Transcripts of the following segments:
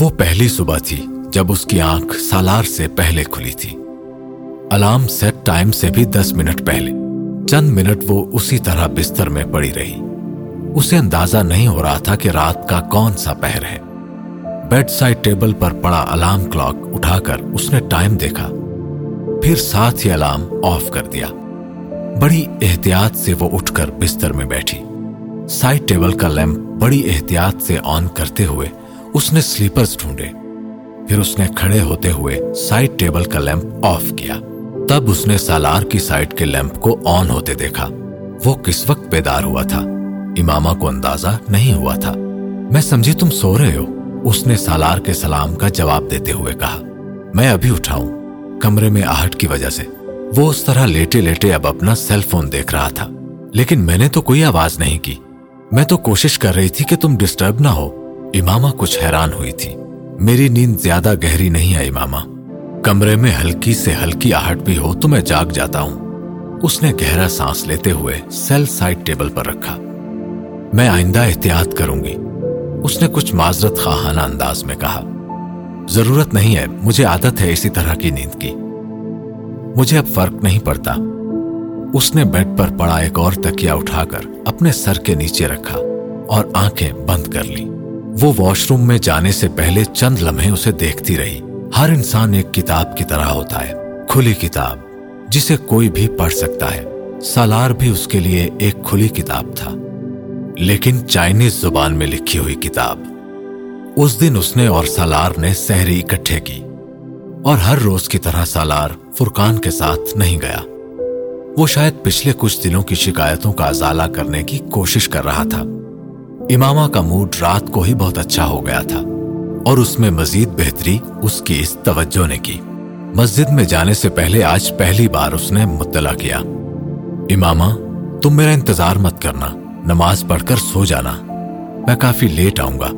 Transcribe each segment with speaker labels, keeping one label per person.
Speaker 1: وہ پہلی صبح تھی جب اس کی آنکھ سالار سے پہلے کھلی تھی۔ الارم سیٹ ٹائم سے بھی دس منٹ پہلے۔ چند منٹ وہ اسی طرح بستر میں پڑی رہی۔ اسے اندازہ نہیں ہو رہا تھا کہ رات کا کون سا پہر ہے۔ بیڈ سائڈ ٹیبل پر پڑا الارم کلاک اٹھا کر اس نے ٹائم دیکھا۔ پھر ساتھ ہی الارم آف کر دیا۔ بڑی احتیاط سے وہ اٹھ کر بستر میں بیٹھی۔ سائڈ ٹیبل کا لیمپ بڑی احتیاط سے آن کرتے ہوئے اس نے سلیپرز ڈھونڈے۔ پھر اس نے کھڑے ہوتے ہوئے سائڈ ٹیبل کا لیمپ آف کیا۔ تب اس نے سالار کی سائڈ کے لیمپ کو آن ہوتے دیکھا۔ وہ کس وقت بیدار ہوا تھا؟ امامہ کو اندازہ نہیں ہوا تھا۔ میں سمجھی تم سو رہے ہو۔ اس نے سالار کے سلام کا جواب دیتے ہوئے کہا، میں ابھی اٹھاؤں۔ کمرے میں آہٹ کی وجہ سے۔ وہ اس طرح لیٹے لیٹے اب اپنا سیل فون دیکھ رہا تھا۔ لیکن میں نے تو کوئی آواز نہیں کی۔ میں تو کوشش کر رہی تھی کہ تم ڈسٹرب نہ ہو۔ امامہ کچھ حیران ہوئی تھی۔ میری نیند زیادہ گہری نہیں ہے امامہ۔ کمرے میں ہلکی سے ہلکی آہٹ بھی ہو تو میں جاگ جاتا ہوں۔ اس نے گہرا سانس لیتے ہوئے سیل سائڈ ٹیبل پر رکھا۔ میں آئندہ احتیاط کروں گی۔ اس نے کچھ معذرت خواہانہ انداز میں کہا۔ ضرورت نہیں ہے، مجھے عادت ہے اسی طرح کی نیند کی۔ مجھے اب فرق نہیں پڑتا۔ اس نے بیڈ پر پڑا ایک اور تکیا اٹھا کر اپنے سر کے نیچے رکھا اور آنکھیں بند کر لی وہ واش روم میں جانے سے پہلے چند لمحے اسے دیکھتی رہی۔ ہر انسان ایک کتاب کی طرح ہوتا ہے، کھلی کتاب، جسے کوئی بھی پڑھ سکتا ہے۔ سالار بھی اس کے لیے ایک کھلی کتاب تھا۔ لیکن چائنیز زبان میں لکھی ہوئی کتاب، اس دن اس نے اور سالار نے سحری اکٹھے کی۔ اور ہر روز کی طرح سالار فرقان کے ساتھ نہیں گیا۔ وہ شاید پچھلے کچھ دنوں کی شکایتوں کا ازالہ کرنے کی کوشش کر رہا تھا۔ امامہ کا موڈ رات کو ہی بہت اچھا ہو گیا تھا اور اس میں مزید بہتری اس کی اس توجہ نے کی۔ مسجد میں جانے سے پہلے آج پہلی بار اس نے مطلع کیا۔ امامہ، تم میرا انتظار مت کرنا، نماز پڑھ کر سو جانا۔ میں کافی لیٹ آؤں گا۔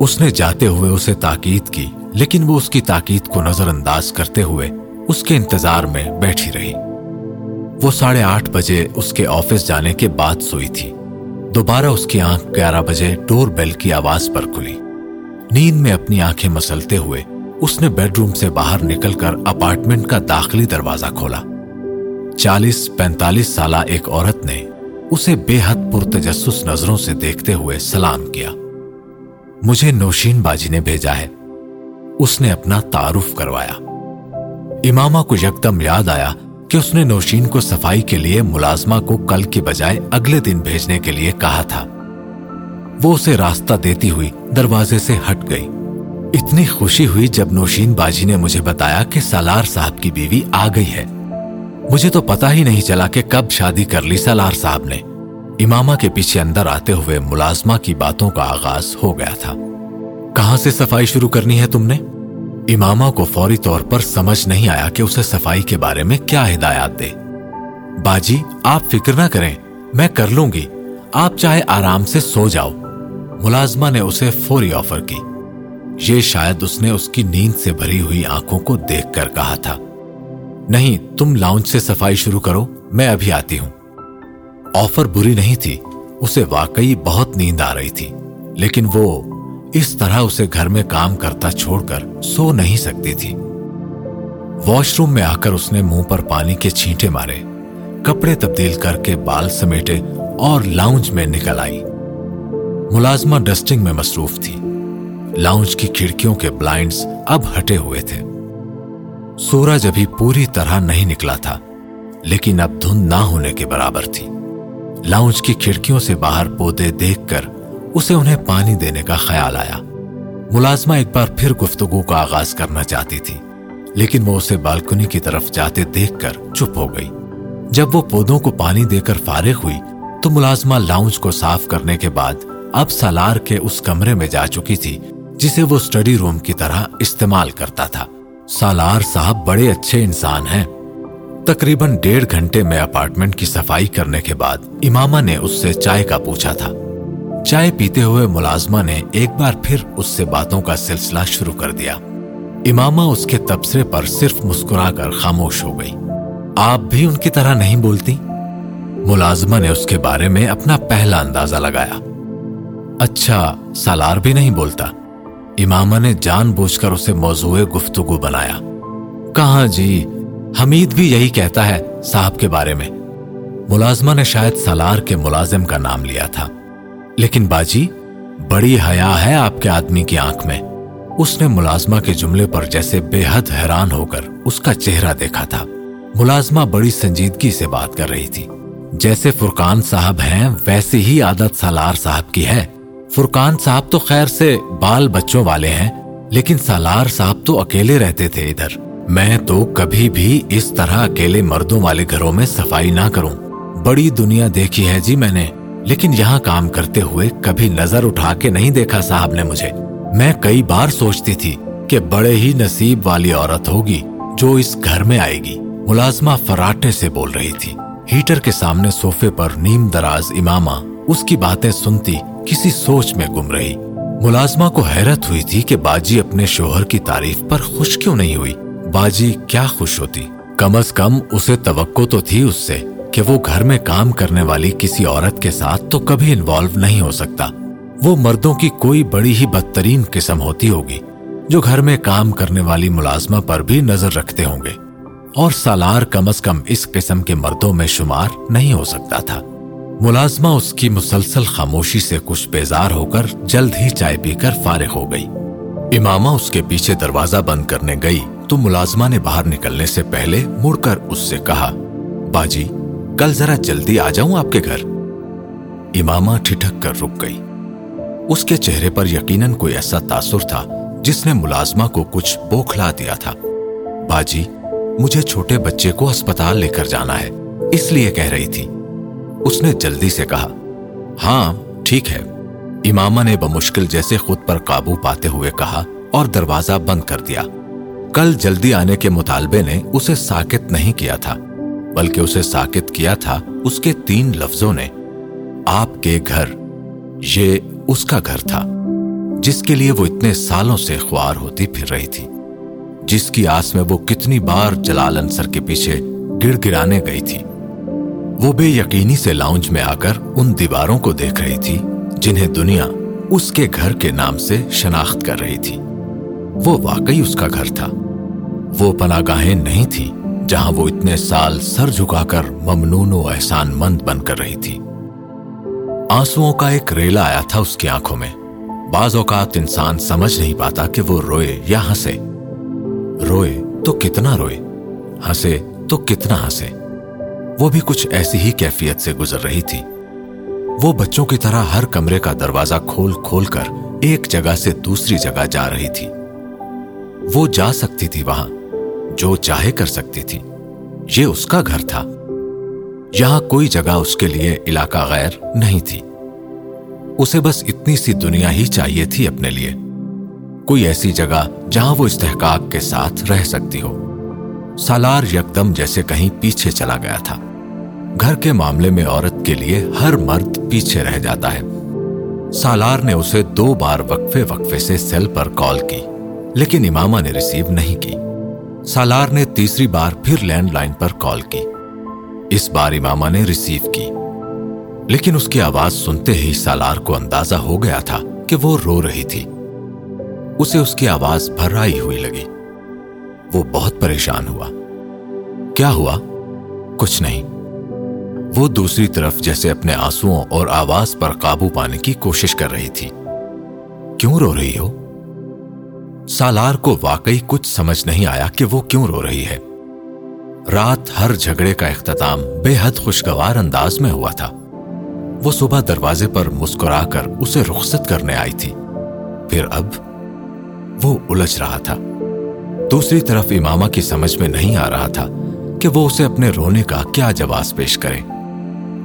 Speaker 1: اس نے جاتے ہوئے اسے تاکید کی، لیکن وہ اس کی تاکید کو نظر انداز کرتے ہوئے اس کے انتظار میں بیٹھی رہی۔ وہ ساڑھے آٹھ بجے اس کے آفس جانے کے بعد سوئی تھی۔ دوبارہ اس کی آنکھ گیارہ بجے ڈور بیل کی آواز پر کھلی۔ نیند میں اپنی آنکھیں مسلتے ہوئے اس نے بیڈ روم سے باہر نکل کر اپارٹمنٹ کا داخلی دروازہ کھولا۔ چالیس پینتالیس سالہ ایک عورت نے اسے بے حد پرتجسس نظروں سے دیکھتے ہوئے سلام کیا۔ مجھے نوشین باجی نے بھیجا ہے۔ اس نے اپنا تعارف کروایا۔ امامہ کو یکدم یاد آیا کہ اس نے نوشین کو صفائی کے لیے ملازمہ کو کل کی بجائے اگلے دن بھیجنے کے لیے کہا تھا۔ وہ اسے راستہ دیتی ہوئی دروازے سے ہٹ گئی۔ اتنی خوشی ہوئی جب نوشین باجی نے مجھے بتایا کہ سالار صاحب کی بیوی آ گئی ہے۔ مجھے تو پتا ہی نہیں چلا کہ کب شادی کر لی سالار صاحب نے۔ امامہ کے پیچھے اندر آتے ہوئے ملازمہ کی باتوں کا آغاز ہو گیا تھا۔ کہاں سے صفائی شروع کرنی ہے تم نے؟ امامہ کو فوری طور پر سمجھ نہیں آیا کہ اسے صفائی کے بارے میں کیا ہدایات دے۔ باجی، آپ فکر نہ کریں، میں کر لوں گی۔ آپ چاہے آرام سے سو جاؤ۔ ملازمہ نے اسے فوری آفر کی۔ یہ شاید اس نے اس کی نیند سے بھری ہوئی آنکھوں کو دیکھ کر کہا تھا۔ نہیں، تم لاؤنج سے صفائی شروع کرو، میں ابھی آتی ہوں۔ آفر بری نہیں تھی، اسے واقعی بہت نیند آ رہی تھی، لیکن وہ اس طرح اسے گھر میں کام کرتا چھوڑ کر سو نہیں سکتی تھی۔ واش روم میں آ کر اس نے منہ پر پانی کے چھینٹے مارے۔ کپڑے تبدیل کر کے بال سمیٹے اور لاؤنج میں نکل آئی۔ ملازمہ ڈسٹنگ میں مصروف تھی۔ لاؤنج کی کھڑکیوں کے بلائنڈز اب ہٹے ہوئے تھے۔ سورج ابھی پوری طرح نہیں نکلا تھا، لیکن اب دھند نہ ہونے کے برابر تھی۔ لاؤنج کی کھڑکیوں سے باہر پودے دیکھ کر اسے انہیں پانی دینے کا خیال آیا۔ ملازمہ ایک بار پھر گفتگو کا آغاز کرنا چاہتی تھی، لیکن وہ اسے بالکنی کی طرف جاتے دیکھ کر چپ ہو گئی۔ جب وہ پودوں کو پانی دے کر فارغ ہوئی، تو ملازمہ لاؤنج کو صاف کرنے کے بعد اب سالار کے اس کمرے میں جا چکی تھی، جسے وہ اسٹڈی روم کی طرح استعمال کرتا تھا۔ سالار صاحب بڑے اچھے انسان ہیں۔ تقریباً ڈیڑھ گھنٹے میں اپارٹمنٹ کی صفائی کرنے کے بعد امامہ نے اس سے چائے کا پوچھا تھا۔ چائے پیتے ہوئے ملازمہ نے ایک بار پھر اس سے باتوں کا سلسلہ شروع کر دیا۔ امامہ اس کے تبصرے پر صرف مسکرا کر خاموش ہو گئی۔ آپ بھی ان کی طرح نہیں بولتی؟ ملازمہ نے اس کے بارے میں اپنا پہلا اندازہ لگایا۔ اچھا سالار بھی نہیں بولتا۔ امامہ نے جان بوجھ کر اسے موضوع گفتگو بنایا۔ کہاں جی؟ حمید بھی یہی کہتا ہے صاحب کے بارے میں۔ ملازمہ نے شاید سالار کے ملازم کا نام لیا تھا۔ لیکن باجی، بڑی حیا ہے آپ کے آدمی کی آنکھ میں۔ اس نے ملازمہ کے جملے پر جیسے بے حد حیران ہو کر اس کا چہرہ دیکھا تھا۔ ملازمہ بڑی سنجیدگی سے بات کر رہی تھی۔ جیسے فرقان صاحب ہیں ویسے ہی عادت سالار صاحب کی ہے۔ فرقان صاحب تو خیر سے بال بچوں والے ہیں، لیکن سالار صاحب تو اکیلے رہتے تھے ادھر۔ میں تو کبھی بھی اس طرح اکیلے مردوں والے گھروں میں صفائی نہ کروں۔ بڑی دنیا دیکھی ہے جی میں نے۔ لیکن یہاں کام کرتے ہوئے کبھی نظر اٹھا کے نہیں دیکھا صاحب نے مجھے۔ میں کئی بار سوچتی تھی کہ بڑے ہی نصیب والی عورت ہوگی جو اس گھر میں آئے گی۔ ملازمہ فراٹے سے بول رہی تھی۔ ہیٹر کے سامنے صوفے پر نیم دراز امامہ اس کی باتیں سنتی کسی سوچ میں گم رہی۔ ملازمہ کو حیرت ہوئی تھی کہ باجی اپنے شوہر کی تعریف پر خوش کیوں نہیں ہوئی۔ باجی کیا خوش ہوتی۔ کم از کم اسے توقع تو تھی اس سے۔ کہ وہ گھر میں کام کرنے والی کسی عورت کے ساتھ تو کبھی انوالو نہیں ہو سکتا۔ وہ مردوں کی کوئی بڑی ہی بدترین قسم ہوتی ہوگی، جو گھر میں کام کرنے والی ملازمہ پر بھی نظر رکھتے ہوں گے۔ اور سالار کم از کم اس قسم کے مردوں میں شمار نہیں ہو سکتا تھا۔ ملازمہ اس کی مسلسل خاموشی سے کچھ بیزار ہو کر جلد ہی چائے پی کر فارغ ہو گئی۔ امامہ اس کے پیچھے دروازہ بند کرنے گئی تو ملازمہ نے باہر نکلنے سے پہلے مڑ کر اس سے کہا، باجی کل ذرا جلدی آ جاؤں آپ کے گھر۔ امامہ ٹھٹک کر رک گئی۔ اس کے چہرے پر یقیناً کوئی ایسا تاثر تھا جس نے ملازمہ کو کچھ بوکھلا دیا تھا۔ باجی، مجھے چھوٹے بچے کو اسپتال لے کر جانا ہے، اس لیے کہہ رہی تھی۔ اس نے جلدی سے کہا ہاں ٹھیک ہے۔ امامہ نے بمشکل جیسے خود پر قابو پاتے ہوئے کہا اور دروازہ بند کر دیا۔ کل جلدی آنے کے مطالبے نے اسے ساکت نہیں کیا تھا۔ بلکہ اسے ساکت کیا تھا، اس کے تین لفظوں نے، آپ کے گھر، یہ اس کا گھر تھا، جس کے لیے وہ اتنے سالوں سے خوار ہوتی پھر رہی تھی، جس کی آس میں وہ کتنی بار جلال انصر کے پیچھے گڑ گرانے گئی تھی۔ وہ بے یقینی سے لاؤنج میں آ کر ان دیواروں کو دیکھ رہی تھی، جنہیں دنیا اس کے گھر کے نام سے شناخت کر رہی تھی۔ وہ واقعی اس کا گھر تھا۔ وہ پناہ گاہیں نہیں تھی جہاں وہ اتنے سال سر جھکا کر ممنون و احسان مند بن کر رہی تھی۔ آنسو کا ایک ریلا آیا تھا اس کی آنکھوں میں۔ بعض اوقات انسان سمجھ نہیں پاتا کہ وہ روئے یا ہنسے۔ روئے تو کتنا روئے، ہنسے تو کتنا ہنسے۔ وہ بھی کچھ ایسی ہی کیفیت سے گزر رہی تھی۔ وہ بچوں کی طرح ہر کمرے کا دروازہ کھول کھول کر ایک جگہ سے دوسری جگہ جا رہی تھی۔ وہ جا سکتی تھی وہاں۔ جو چاہے کر سکتی تھی۔ یہ اس کا گھر تھا۔ یہاں کوئی جگہ اس کے لیے علاقہ غیر نہیں تھی۔ اسے بس اتنی سی دنیا ہی چاہیے تھی اپنے لیے۔ کوئی ایسی جگہ جہاں وہ استحقاق کے ساتھ رہ سکتی ہو۔ سالار یکدم جیسے کہیں پیچھے چلا گیا تھا۔ گھر کے معاملے میں عورت کے لیے ہر مرد پیچھے رہ جاتا ہے۔ سالار نے اسے دو بار وقفے وقفے سے سیل پر کال کی، لیکن امامہ نے ریسیو نہیں کی۔ سالار نے تیسری بار پھر لینڈ لائن پر کال کی۔ اس بار امامہ نے ریسیو کی۔ لیکن اس کی آواز سنتے ہی سالار کو اندازہ ہو گیا تھا کہ وہ رو رہی تھی۔ اسے اس کی آواز بھرائی ہوئی لگی۔ وہ بہت پریشان ہوا۔ کیا ہوا؟ کچھ نہیں۔ وہ دوسری طرف جیسے اپنے آنسو اور آواز پر قابو پانے کی کوشش کر رہی تھی۔ کیوں رو رہی ہو؟ سالار کو واقعی کچھ سمجھ نہیں آیا کہ وہ کیوں رو رہی ہے۔ رات ہر جھگڑے کا اختتام بے حد خوشگوار انداز میں ہوا تھا۔ وہ صبح دروازے پر مسکرا کر اسے رخصت کرنے آئی تھی۔ پھر اب وہ الجھ رہا تھا۔ دوسری طرف امامہ کی سمجھ میں نہیں آ رہا تھا کہ وہ اسے اپنے رونے کا کیا جواز پیش کرے۔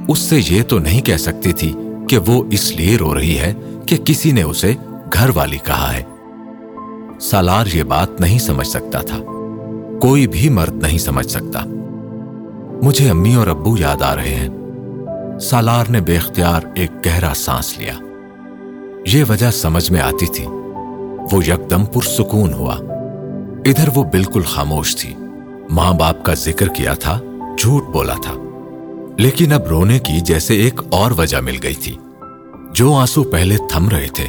Speaker 1: اس سے یہ تو نہیں کہہ سکتی تھی کہ وہ اس لیے رو رہی ہے کہ کسی نے اسے گھر والی کہا ہے۔ سالار یہ بات نہیں سمجھ سکتا تھا۔ کوئی بھی مرد نہیں سمجھ سکتا۔ مجھے امی اور ابو یاد آ رہے ہیں۔ سالار نے بے اختیار ایک گہرا سانس لیا۔ یہ وجہ سمجھ میں آتی تھی۔ وہ یکدم پرسکون ہوا۔ ادھر وہ بالکل خاموش تھی۔ ماں باپ کا ذکر کیا تھا، جھوٹ بولا تھا۔ لیکن اب رونے کی جیسے ایک اور وجہ مل گئی تھی۔ جو آنسو پہلے تھم رہے تھے،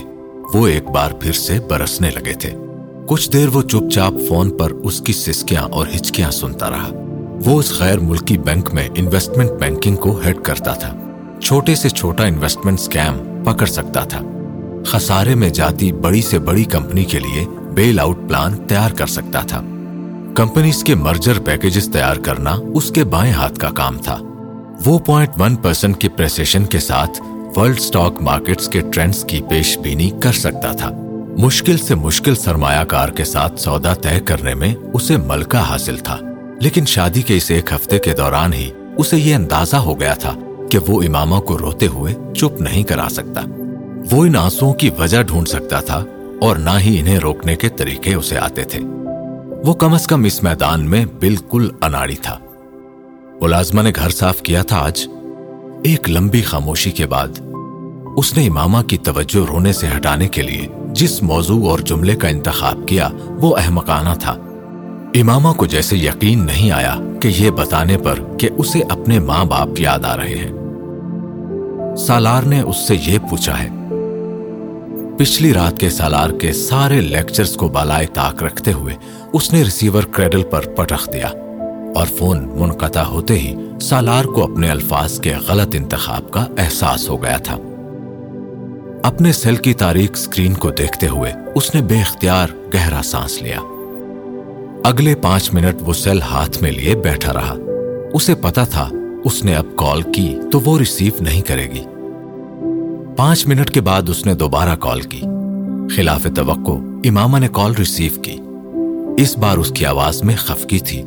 Speaker 1: وہ ایک بار پھر سے برسنے لگے تھے۔ کچھ دیر وہ چپ چاپ فون پر اس کی سسکیاں اور ہچکیاں سنتا رہا۔ وہ اس غیر ملکی بینک میں انویسٹمنٹ بینکنگ کو ہیڈ کرتا تھا۔ چھوٹے سے چھوٹا انویسٹمنٹ سکیم پکڑ سکتا تھا۔ خسارے میں جاتی بڑی سے بڑی کمپنی کے لیے بیل آؤٹ پلان تیار کر سکتا تھا۔ کمپنیز کے مرجر پیکجز تیار کرنا اس کے بائیں ہاتھ کا کام تھا۔ وہ پوائنٹ ون پرسنٹ کی پریسیشن کے ساتھ ورلڈ سٹاک مارکیٹس کے ٹرینڈز کی پیش بینی کر سکتا تھا۔ مشکل سے مشکل سرمایہ کار کے ساتھ سودا طے کرنے میں اسے ملکہ حاصل تھا، لیکن شادی کے اس ایک ہفتے کے دوران ہی اسے یہ اندازہ ہو گیا تھا کہ وہ امامہ کو روتے ہوئے چپ نہیں کرا سکتا۔ وہ ان آنسوں کی وجہ ڈھونڈ سکتا تھا اور نہ ہی انہیں روکنے کے طریقے اسے آتے تھے۔ وہ کم از کم اس میدان میں بالکل اناڑی تھا۔ ملازمہ نے گھر صاف کیا تھا آج۔ ایک لمبی خاموشی کے بعد اس نے امامہ کی توجہ رونے سے ہٹانے کے لیے جس موضوع اور جملے کا انتخاب کیا وہ احمقانہ تھا۔ امامہ کو جیسے یقین نہیں آیا کہ یہ بتانے پر کہ اسے اپنے ماں باپ یاد آ رہے ہیں۔ سالار نے اس سے یہ پوچھا ہے، پچھلی رات کے سالار کے سارے لیکچرز کو بالائے تاک رکھتے ہوئے اس نے ریسیور کریڈل پر پٹخ دیا اور فون منقطع ہوتے ہی سالار کو اپنے الفاظ کے غلط انتخاب کا احساس ہو گیا تھا۔ اپنے سیل کی تاریخ سکرین کو دیکھتے ہوئے اس نے بے اختیار گہرا سانس لیا۔ اگلے پانچ منٹ وہ سیل ہاتھ میں لیے بیٹھا رہا۔ اسے پتا تھا اس نے اب کال کی تو وہ ریسیو نہیں کرے گی۔ پانچ منٹ کے بعد اس نے دوبارہ کال کی۔ خلاف توقع امامہ نے کال ریسیو کی۔ اس بار اس کی آواز میں خفکی تھی،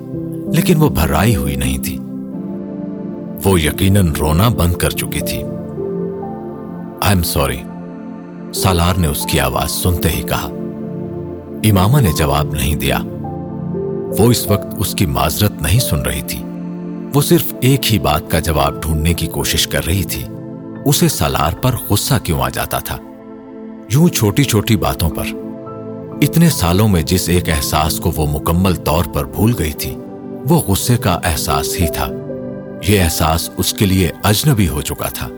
Speaker 1: لیکن وہ بھرائی ہوئی نہیں تھی۔ وہ یقیناً رونا بند کر چکی تھی۔ آئی ایم سوری سالار نے اس کی آواز سنتے ہی کہا، امامہ نے جواب نہیں دیا۔ وہ اس وقت اس کی معذرت نہیں سن رہی تھی۔ وہ صرف ایک ہی بات کا جواب ڈھونڈنے کی کوشش کر رہی تھی۔ اسے سالار پر غصہ کیوں آ جاتا تھا؟ یوں چھوٹی چھوٹی باتوں پر۔ اتنے سالوں میں جس ایک احساس کو وہ مکمل طور پر بھول گئی تھی، وہ غصے کا احساس ہی تھا۔ یہ احساس اس کے لیے اجنبی ہو چکا تھا۔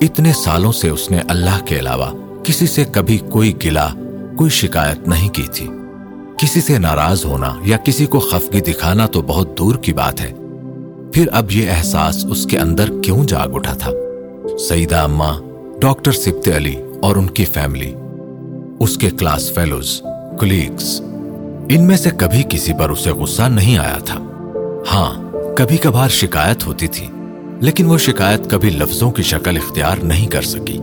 Speaker 1: اتنے سالوں سے اس نے اللہ کے علاوہ کسی سے کبھی کوئی گلا کوئی شکایت نہیں کی تھی۔ کسی سے ناراض ہونا یا کسی کو خفگی دکھانا تو بہت دور کی بات ہے۔ پھر اب یہ احساس اس کے اندر کیوں جاگ اٹھا تھا؟ سیدہ اماں، ڈاکٹر سبت علی اور ان کی فیملی، اس کے کلاس فیلوز، کلیگز، ان میں سے کبھی کسی پر اسے غصہ نہیں آیا تھا۔ ہاں کبھی کبھار شکایت ہوتی تھی، لیکن وہ شکایت کبھی لفظوں کی شکل اختیار نہیں کر سکی۔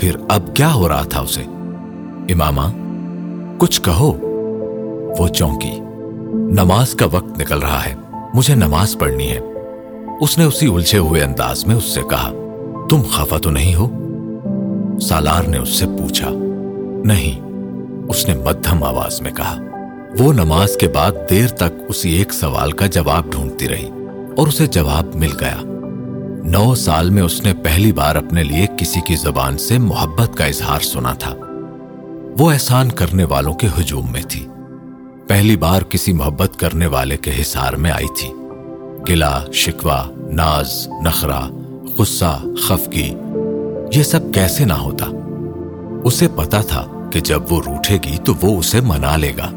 Speaker 1: پھر اب کیا ہو رہا تھا اسے؟ امامہ، کچھ کہو۔ وہ چونکی، نماز کا وقت نکل رہا ہے، مجھے نماز پڑھنی ہے۔ اس نے اسی الجھے ہوئے انداز میں اس سے کہا، تم خفا تو نہیں ہو؟ سالار نے اس سے پوچھا، نہیں۔ اس نے مدھم آواز میں کہا، وہ نماز کے بعد دیر تک اسی ایک سوال کا جواب ڈھونڈتی رہی اور اسے جواب مل گیا۔ نو سال میں اس نے پہلی بار اپنے لیے کسی کی زبان سے محبت کا اظہار سنا تھا۔ وہ احسان کرنے والوں کے ہجوم میں تھی۔ پہلی بار کسی محبت کرنے والے کے حصار میں آئی تھی۔ گلا شکوا ناز نخرا غصہ، خفگی، یہ سب کیسے نہ ہوتا۔ اسے پتا تھا کہ جب وہ روٹھے گی تو وہ اسے منا لے گا۔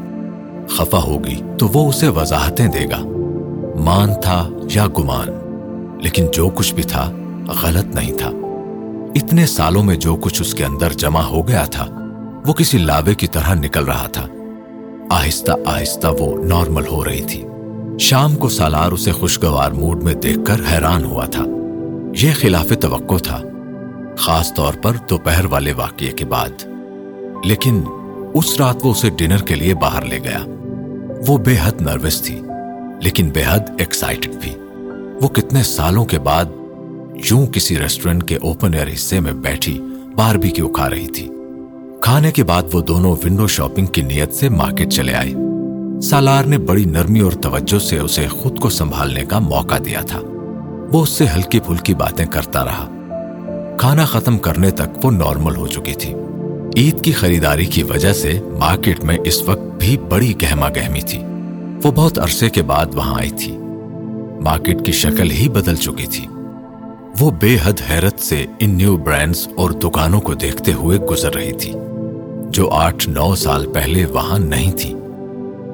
Speaker 1: خفا ہوگی تو وہ اسے وضاحتیں دے گا۔ مان تھا یا گمان؟ لیکن جو کچھ بھی تھا، غلط نہیں تھا۔ اتنے سالوں میں جو کچھ اس کے اندر جمع ہو گیا تھا، وہ کسی لاوے کی طرح نکل رہا تھا۔ آہستہ آہستہ وہ نارمل ہو رہی تھی۔ شام کو سالار اسے خوشگوار موڈ میں دیکھ کر حیران ہوا تھا۔ یہ خلاف توقع تھا، خاص طور پر دوپہر والے واقعے کے بعد۔ لیکن اس رات وہ اسے ڈنر کے لیے باہر لے گیا۔ وہ بے حد نروس تھی، لیکن بے حد ایکسائٹڈ بھی۔ وہ کتنے سالوں کے بعد یوں کسی ریسٹورنٹ کے اوپن ایئر حصے میں بیٹھی بار بھی کیوں کھا رہی تھی۔ کھانے کے بعد وہ دونوں ونڈو شاپنگ کی نیت سے مارکیٹ چلے آئے۔ سالار نے بڑی نرمی اور توجہ سے اسے خود کو سنبھالنے کا موقع دیا تھا۔ وہ اس سے ہلکی پھلکی باتیں کرتا رہا۔ کھانا ختم کرنے تک وہ نارمل ہو چکی تھی۔ عید کی خریداری کی وجہ سے مارکیٹ میں اس وقت بھی بڑی گہما گہمی تھی۔ وہ بہت عرصے کے بعد وہاں آئی تھی۔ مارکیٹ کی شکل ہی بدل چکی تھی۔ وہ بے حد حیرت سے ان نیو برانڈز اور دکانوں کو دیکھتے ہوئے گزر رہی تھی، جو آٹھ نو سال پہلے وہاں نہیں تھی۔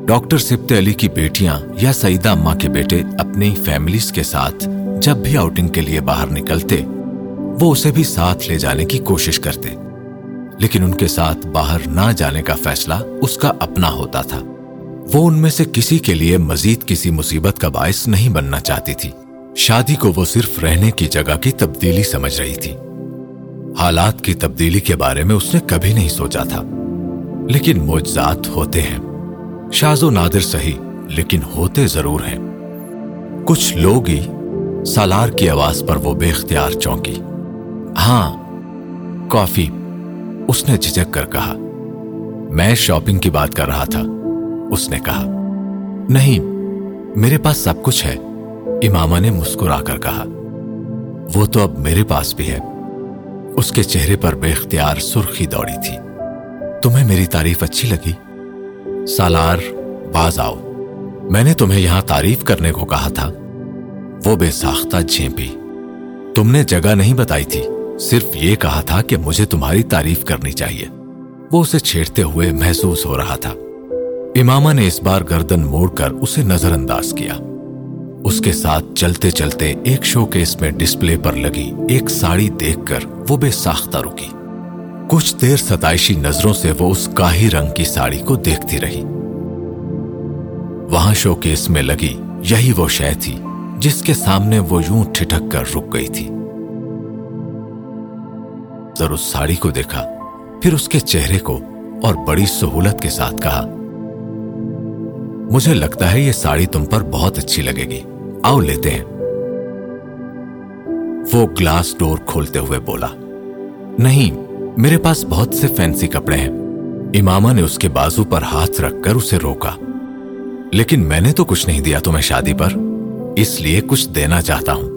Speaker 1: ڈاکٹر سبت علی کی بیٹیاں یا سعیدہ اماں کے بیٹے اپنی فیملیز کے ساتھ جب بھی آؤٹنگ کے لیے باہر نکلتے، وہ اسے بھی ساتھ لے جانے کی کوشش کرتے۔ لیکن ان کے ساتھ باہر نہ جانے کا فیصلہ اس کا اپنا ہوتا تھا۔ وہ ان میں سے کسی کے لیے مزید کسی مصیبت کا باعث نہیں بننا چاہتی تھی۔ شادی کو وہ صرف رہنے کی جگہ کی تبدیلی سمجھ رہی تھی۔ حالات کی تبدیلی کے بارے میں اس نے کبھی نہیں سوچا تھا۔ لیکن موجزات ہوتے ہیں۔ شاز و نادر سہی لیکن ہوتے ضرور ہیں۔ کچھ لوگ ہی سالار کی آواز پر وہ بے اختیار چونکی۔ ہاں کافی، اس نے جھجک کر کہا۔ میں شاپنگ کی بات کر رہا تھا۔ اس نے کہا، نہیں، میرے پاس سب کچھ ہے۔ اماما نے مسکرا کر کہا، وہ تو اب میرے پاس بھی ہے۔ اس کے چہرے پر بے اختیار سرخی دوڑی تھی۔ تمہیں میری تعریف اچھی لگی؟ سالار، باز آؤ۔ میں نے تمہیں یہاں تعریف کرنے کو کہا تھا۔ وہ بے ساختہ جھیپی تم نے جگہ نہیں بتائی تھی۔ صرف یہ کہا تھا کہ مجھے تمہاری تعریف کرنی چاہیے۔ وہ اسے چھیڑتے ہوئے محسوس ہو رہا تھا۔ اماما نے اس بار گردن موڑ کر اسے نظر انداز کیا۔ اس کے ساتھ چلتے چلتے ایک شو کیس میں ڈسپلے پر لگی ایک ساڑی دیکھ کر وہ بے ساختہ رکی۔ کچھ دیر ستائشی نظروں سے وہ اس کاہی رنگ کی ساڑی کو دیکھتی رہی۔ وہاں شو کیس میں لگی یہی وہ شے تھی جس کے سامنے وہ یوں ٹھٹک کر رک گئی تھی۔ اس ساڑی کو دیکھا، پھر اس کے چہرے کو اور بڑی سہولت کے ساتھ کہا مجھے لگتا ہے یہ ساڑی تم پر بہت اچھی لگے گی۔ آؤ لیتے ہیں۔ وہ گلاس ڈور کھولتے ہوئے بولا، نہیں، میرے پاس بہت سے فینسی کپڑے ہیں۔ اماما نے اس کے بازو پر ہاتھ رکھ کر اسے روکا۔ لیکن میں نے تو کچھ نہیں دیا تمہیں شادی پر، اس لیے کچھ دینا چاہتا ہوں۔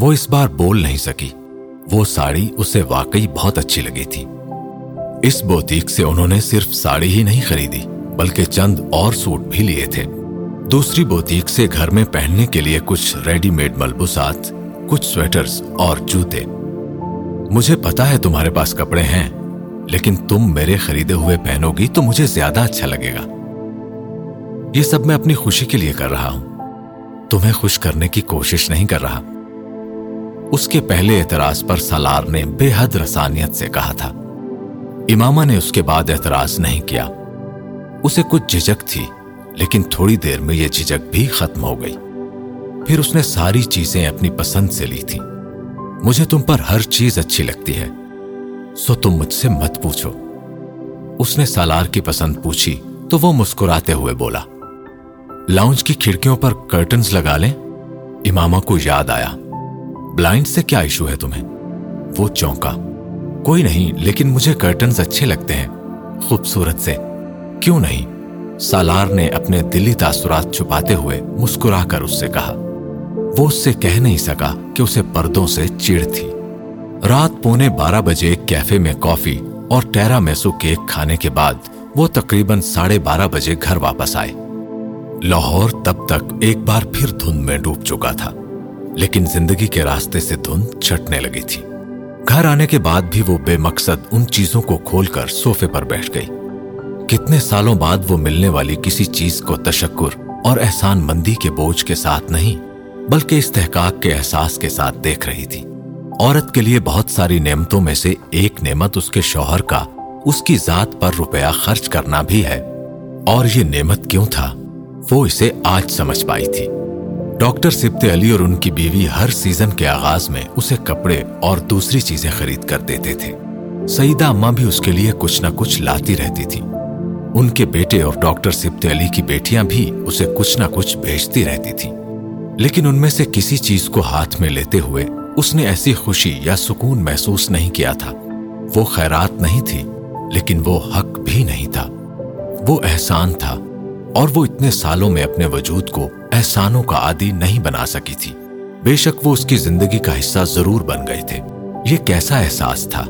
Speaker 1: وہ اس بار بول نہیں سکی۔ وہ ساڑی اسے واقعی بہت اچھی لگی تھی۔ اس بوتیک سے انہوں نے صرف ساڑی ہی نہیں خریدی۔ بلکہ چند اور سوٹ بھی لیے تھے۔ دوسری بوتیک سے گھر میں پہننے کے لیے کچھ ریڈی میڈ ملبوسات، کچھ سویٹرز اور جوتے۔ مجھے پتا ہے تمہارے پاس کپڑے ہیں، لیکن تم میرے خریدے ہوئے پہنو گی تو مجھے زیادہ اچھا لگے گا۔ یہ سب میں اپنی خوشی کے لیے کر رہا ہوں۔ تمہیں خوش کرنے کی کوشش نہیں کر رہا۔ اس کے پہلے اعتراض پر سالار نے بے حد رسانیت سے کہا تھا۔ اماما نے اس کے بعد اعتراض نہیں کیا۔ اسے کچھ جھجک تھی، لیکن تھوڑی دیر میں یہ جھجک بھی ختم ہو گئی۔ پھر اس نے ساری چیزیں اپنی پسند سے لی تھی مجھے تم پر ہر چیز اچھی لگتی ہے، سو تم مجھ سے مت پوچھو۔ اس نے سالار کی پسند پوچھی، تو وہ مسکراتے ہوئے بولا، لاؤنج کی کھڑکیوں پر کرٹنز لگا لیں؟ اماما کو یاد آیا بلائنڈ سے کیا ایشو ہے تمہیں؟ وہ چونکا۔ کوئی نہیں، لیکن مجھے کرٹنز اچھے لگتے ہیں، خوبصورت سے۔ کیوں نہیں؟ سالار نے اپنے دلی تاثرات چھپاتے ہوئے مسکرا کر اس سے کہا، وہ اس سے کہہ نہیں سکا کہ اسے پردوں سے چڑ تھی۔ رات پونے بارہ بجے کیفے میں کافی اور ٹیرا میسو کیک کھانے کے بعد وہ تقریباً ساڑھے بارہ بجے گھر واپس آئے۔ لاہور تب تک ایک بار پھر دھند میں ڈوب چکا تھا، لیکن زندگی کے راستے سے دھند چھٹنے لگی تھی۔ گھر آنے کے بعد بھی وہ بے مقصد ان چیزوں کو کھول کر سوفے پر بیٹھ گئی۔ کتنے سالوں بعد وہ ملنے والی کسی چیز کو تشکر اور احسان مندی کے بوجھ کے ساتھ نہیں، بلکہ استحقاق کے احساس کے ساتھ دیکھ رہی تھی۔ عورت کے لیے بہت ساری نعمتوں میں سے ایک نعمت اس کے شوہر کا، اس کی ذات پر روپیہ خرچ کرنا بھی ہے۔ اور یہ نعمت کیوں تھا؟ وہ اسے آج سمجھ پائی تھی۔ ڈاکٹر سبت علی اور ان کی بیوی ہر سیزن کے آغاز میں اسے کپڑے اور دوسری چیزیں خرید کر دیتے تھے۔ سعیدہ اماں بھی اس کے لیے کچھ نہ کچھ لاتی رہتی تھی۔ ان کے بیٹے اور ڈاکٹر سبت علی کی بیٹیاں بھی اسے کچھ نہ کچھ بھیجتی رہتی تھی لیکن ان میں سے کسی چیز کو ہاتھ میں لیتے ہوئے اس نے ایسی خوشی یا سکون محسوس نہیں کیا تھا۔ وہ خیرات نہیں تھی، لیکن وہ حق بھی نہیں تھا۔ وہ احسان تھا اور وہ اتنے سالوں میں اپنے وجود کو احسانوں کا عادی نہیں بنا سکی تھی۔ بے شک وہ اس کی زندگی کا حصہ ضرور بن گئے تھے۔ یہ کیسا احساس تھا؟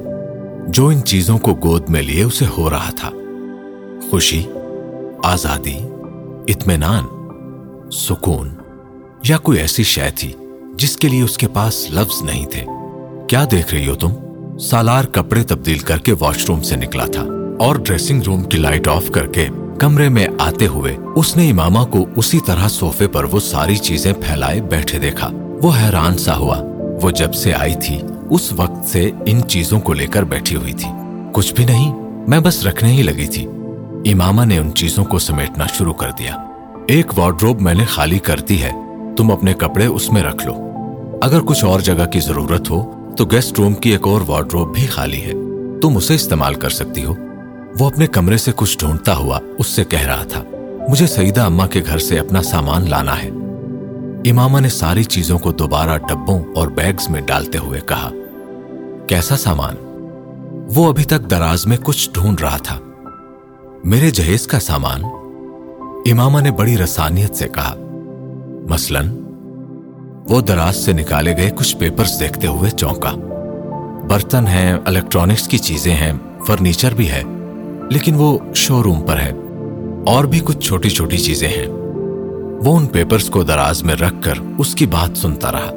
Speaker 1: جو ان چیزوں کو گود میں لیے اسے ہو رہا تھا۔ خوشی، آزادی، اطمینان، سکون، یا کوئی ایسی شے تھی جس کے لیے اس کے پاس لفظ نہیں تھے۔ کیا دیکھ رہی ہو تم؟ سالار کپڑے تبدیل کر کے واش روم سے نکلا تھا اور ڈریسنگ روم کی لائٹ آف کر کے کمرے میں آتے ہوئے اس نے امامہ کو اسی طرح صوفے پر وہ ساری چیزیں پھیلائے بیٹھے دیکھا۔ وہ حیران سا ہوا۔ وہ جب سے آئی تھی، اس وقت سے ان چیزوں کو لے کر بیٹھی ہوئی تھی۔ کچھ بھی نہیں، میں بس رکھنے ہی لگی تھی۔ امامہ نے ان چیزوں کو سمیٹنا شروع کر دیا۔ ایک وارڈروب میں نے خالی کر دی ہے۔ تم اپنے کپڑے اس میں رکھ لو۔ اگر کچھ اور جگہ کی ضرورت ہو، تو گیسٹ روم کی ایک اور وارڈروب بھی خالی ہے۔ تم اسے استعمال کر سکتی ہو۔ وہ اپنے کمرے سے کچھ ڈھونڈتا ہوا اس سے کہہ رہا تھا، مجھے سعیدہ اما کے گھر سے اپنا سامان لانا ہے۔ امامہ نے ساری چیزوں کو دوبارہ ڈبوں اور بیگز میں ڈالتے ہوئے کہا، کیسا سامان؟ وہ ابھی تک دراز میں کچھ ڈھونڈ رہا تھا۔ میرے جہیز کا سامان امامہ نے بڑی رسانیت سے کہا۔ مثلا، وہ دراز سے نکالے گئے کچھ پیپرز دیکھتے ہوئے چونکا۔ برتن ہیں، الیکٹرانکس کی چیزیں ہیں، فرنیچر بھی ہے، لیکن وہ شو روم پر ہے۔ اور بھی کچھ چھوٹی چھوٹی چیزیں ہیں۔ وہ ان پیپرز کو دراز میں رکھ کر اس کی بات سنتا رہا۔